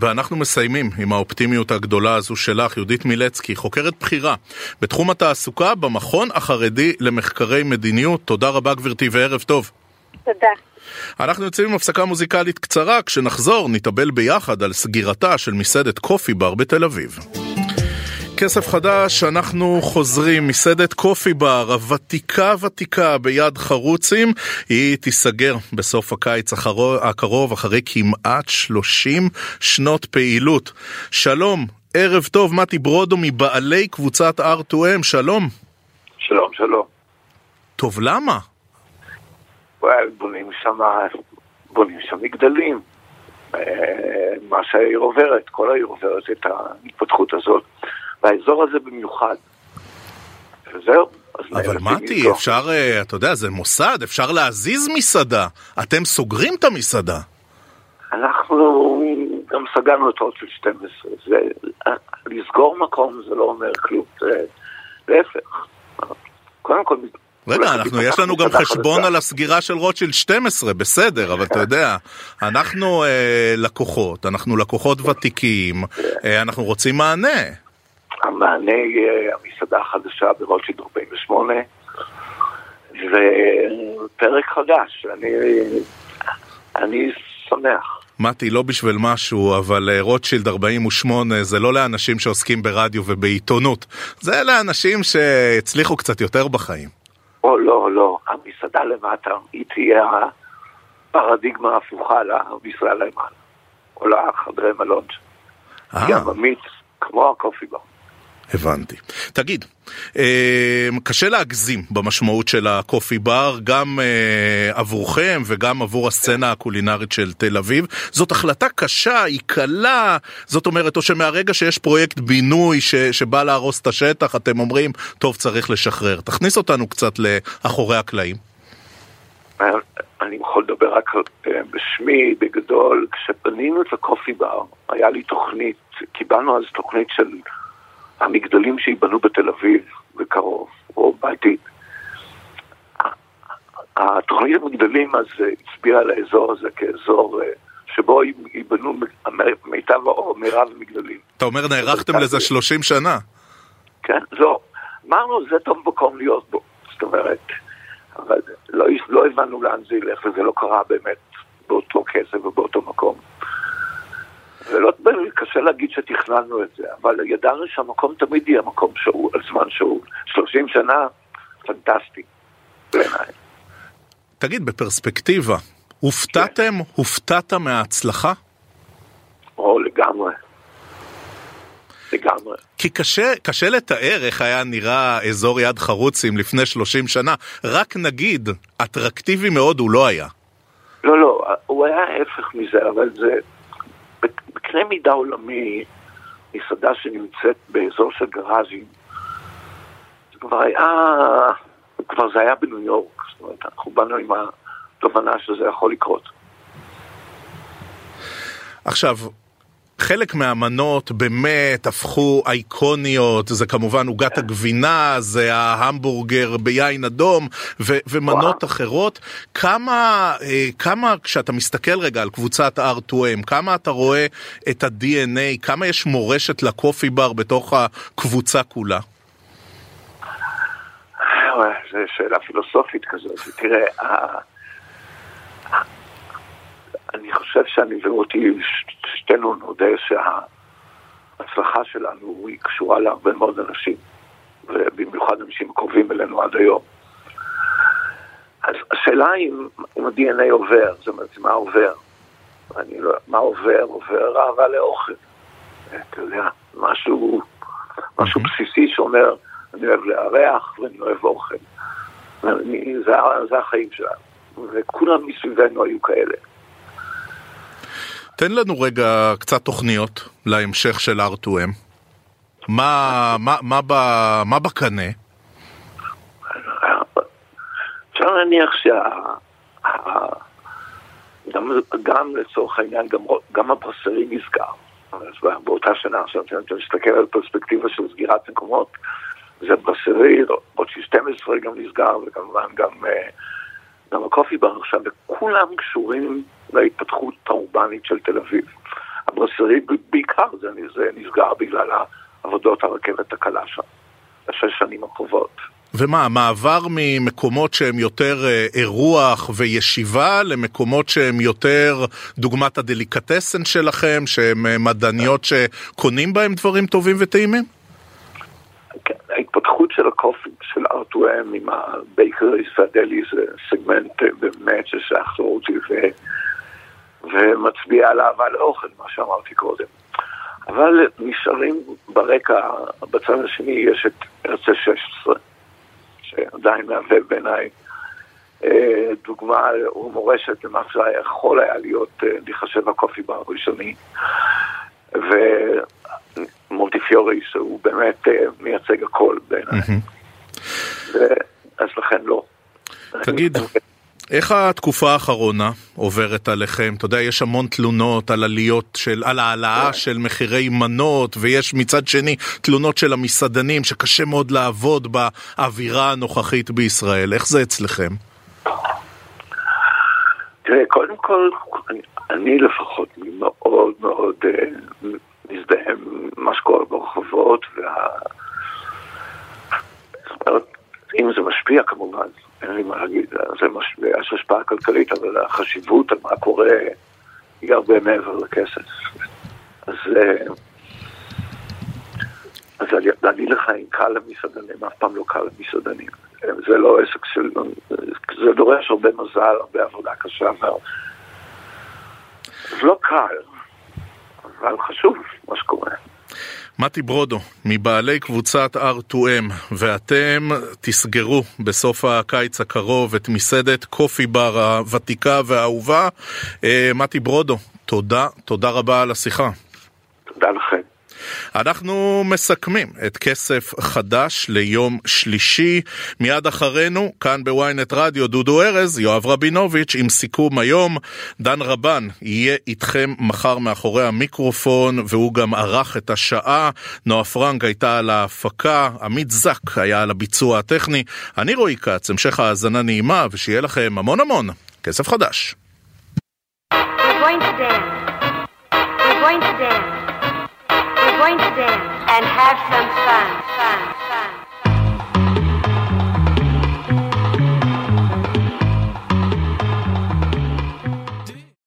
ואנחנו מסיימים עם האופטימיות הגדולה הזו שלך, יהודית מילצקי, חוקרת בכירה בתחום התעסוקה במכון החרדי למחקרי מדיניות. תודה רבה גברתי וערב טוב. תודה. אנחנו יוצאים עם הפסקה מוזיקלית קצרה, כשנחזור נתאבל ביחד על סגירתה של מסעדת קופי בר בתל אביב. כסף חדש, אנחנו חוזרים, מסעדת קופי בר, הוותיקה ותיקה ביד חרוצים, היא תיסגר בסוף הקיץ הקרוב, אחרי כמעט 30 שנות פעילות. שלום, ערב טוב, מתי ברודו מבעלי קבוצת R2M, שלום. שלום, שלום. טוב, למה? בונים שם, בונים שם מגדלים. אה, מה שהעיר עוברת, כל העיר עוברת את ההתפתחות הזאת. והאזור הזה במיוחד. וזהו. אבל מתי, אפשר, אה, אתה יודע, זה מוסד, אפשר להזיז מסעדה. אתם סוגרים את המסעדה. אנחנו גם סגרנו את רוטשילד 12. זה, לסגור מקום זה לא אומר כלום, זה להפך. קודם כל... רגע, אנחנו, יש לנו גם חשבון על הסגירה של רוטשילד 12, בסדר, אבל אתה יודע, אנחנו אה, לקוחות, אנחנו לקוחות ותיקים, אה, אנחנו רוצים מענה. המענה יהיה המסעדה החדשה ברוטשילד 48, ופרק חדש, אני, אני שמח. מתי, לא בשביל משהו, אבל אה, רוטשילד 48 זה לא לאנשים שעוסקים ברדיו ובעיתונות, זה לאנשים שהצליחו קצת יותר בחיים. או לא, לא, המסעדה למטה היא תהיה הפרדיגמה ההפוכה למסעדה למעלה, או לחדרי מלון. היא עממית כמו הקופי בר. הבנתי. תגיד, אה, קשה להגזים במשמעות של הקופי בר, גם אה, עבורכם וגם עבור הסצנה הקולינרית של תל אביב. זאת החלטה קשה, היא קלה, זאת אומרת, או שמהרגע שיש פרויקט בינוי ש, שבא להרוס את השטח, אתם אומרים, טוב, צריך לשחרר. תכניס אותנו קצת לאחורי הקלעים. אני יכול לדבר רק אה, בשמי, בגדול. כשבנינו את הקופי בר, היה לי תוכנית, קיבלנו אז תוכנית של... המגדלים שייבנו בתל אביב בקרוב, או בעתיד. התוכנית המגדלים אז הצביעה על האזור הזה כאזור אה, שבו ייבנו מיטב או מירב המגדלים. אתה אומר נערכתם לזה 30 שנה. כן, לא. אמרנו, זה טוב מקום להיות בו. זאת אומרת, אבל לא, לא הבנו לאן זה ילך, וזה לא קרה באמת באותו כסף ובאותו מקום. ולא קשה להגיד שתכננו את זה, אבל ידענו שהמקום תמיד יהיה מקום שאול, על זמן שאול. 30 שנה, פנטסטי, בעיניי. תגיד, בפרספקטיבה, הופתעתם, כן. הופתעת מההצלחה? או, לגמרי. לגמרי. כי קשה, קשה לתאר איך היה נראה אזור יד חרוצים לפני 30 שנה. רק נגיד, אטרקטיבי מאוד הוא לא היה. לא, לא, הוא היה ההפך מזה, אבל זה בקנה מידה עולמי, מסעדה שנמצאת באזור של גראז'ים, זה כבר היה, כבר זה היה בניו יורק, זאת אומרת, אנחנו באנו עם התובנה שזה יכול לקרות. עכשיו, חלק מהמנות באמת הפכו אייקוניות, זה כמובן עוגת הגבינה, זה ההמבורגר ביין אדום ו- ומנות וואו. אחרות. כמה, אה, כמה, כשאתה מסתכל רגע על קבוצת R2M, כמה אתה רואה את ה-DNA, כמה יש מורשת לקופי בר בתוך הקבוצה כולה? זו שאלה פילוסופית כזאת. תראה, אני חושב שאני ורותי, שתינו נודה שההצלחה שלנו היא קשורה להרבה מאוד אנשים, ובמיוחד אנשים קרובים אלינו עד היום. אז השאלה אם, אם ה-DNA עובר, זאת אומרת, מה עובר? אני לא, מה עובר? עובר אהבה לאוכל. אתה יודע, משהו, משהו בסיסי שאומר, אני אוהב לארח ואני אוהב אוכל. אני, זה, זה החיים שלנו, וכולם מסביבנו היו כאלה. תן לנו רגע קצת תוכניות להמשך של R2M. מה, מה, מה, מה, מה בקנה? אפשר להניח שה... גם, לצורך העניין, גם, גם הברסרי נסגר. באותה שנה, עכשיו אתה מסתכל על פרספקטיבה של סגירת מקומות, זה ברסרי, רוצ'י 12 גם נסגר, וכמובן גם, אה, גם הקופי בר עכשיו, וכולם קשורים להתפתחות האורבנית של תל אביב. הברסרי בעיקר זה, זה נסגר בגלל עבודות הרכבת הקלה שם, בשש שנים הקרובות. ומה, המעבר ממקומות שהם יותר אה, אירוח וישיבה למקומות שהם יותר דוגמת הדליקטסן שלכם, שהם אה, מדעניות שקונים בהם דברים טובים וטעימים? כן, ההתפתחות של ה coffee, של R2M עם ה bakeries וה deli זה סגמנט אה, באמת ששייך אותי ומצביע על אהבה לאוכל, מה שאמרתי קודם. אבל נשארים ברקע, בצד השני יש את הרצל 16, שעדיין מהווה בעיניי אה, דוגמה או מורשת למה שהיה יכול היה להיות, אה, להיחשב הקופי בר הראשוני. ומוטי פיורי, שהוא באמת אה, מייצג הכל בעיניי. אז לכן לא. תגיד, איך התקופה האחרונה עוברת עליכם? אתה יודע, יש המון תלונות על עליות של, על העלאה כן. של מחירי מנות, ויש מצד שני תלונות של המסעדנים שקשה מאוד לעבוד באווירה הנוכחית בישראל. איך זה אצלכם? תראה, קודם כל, אני, אני לפחות מאוד מאוד אה, מזדהה עם מה שקורה ברחובות, וה... אם זה משפיע כמובן, אין לי מה להגיד, זה מש... יש השפעה כלכלית, אבל החשיבות על מה קורה היא הרבה מעבר לכסף. אז, אה, אז להגיד לך אם קל למסעדנים, אף פעם לא קל למסעדנים. זה לא עסק של... זה דורש הרבה מזל, הרבה עבודה קשה, זה לא קל, אבל חשוב מה שקורה. מתי ברודו, מבעלי קבוצת R2M, ואתם תסגרו בסוף הקיץ הקרוב את מסעדת קופי בר הוותיקה והאהובה. אה, מתי ברודו, תודה, תודה רבה על השיחה. תודה לכם. אנחנו מסכמים את כסף חדש ליום שלישי. מיד אחרינו, כאן בוויינט רדיו, דודו ארז, יואב רבינוביץ', עם סיכום היום. דן רבן יהיה איתכם מחר מאחורי המיקרופון, והוא גם ערך את השעה. נועה פרנק הייתה על ההפקה, עמית זק היה על הביצוע הטכני. אני רועי כץ, המשך האזנה נעימה, ושיהיה לכם המון המון כסף חדש. We're going to dance. We're going to dance. Going to dance and have some fun. fun.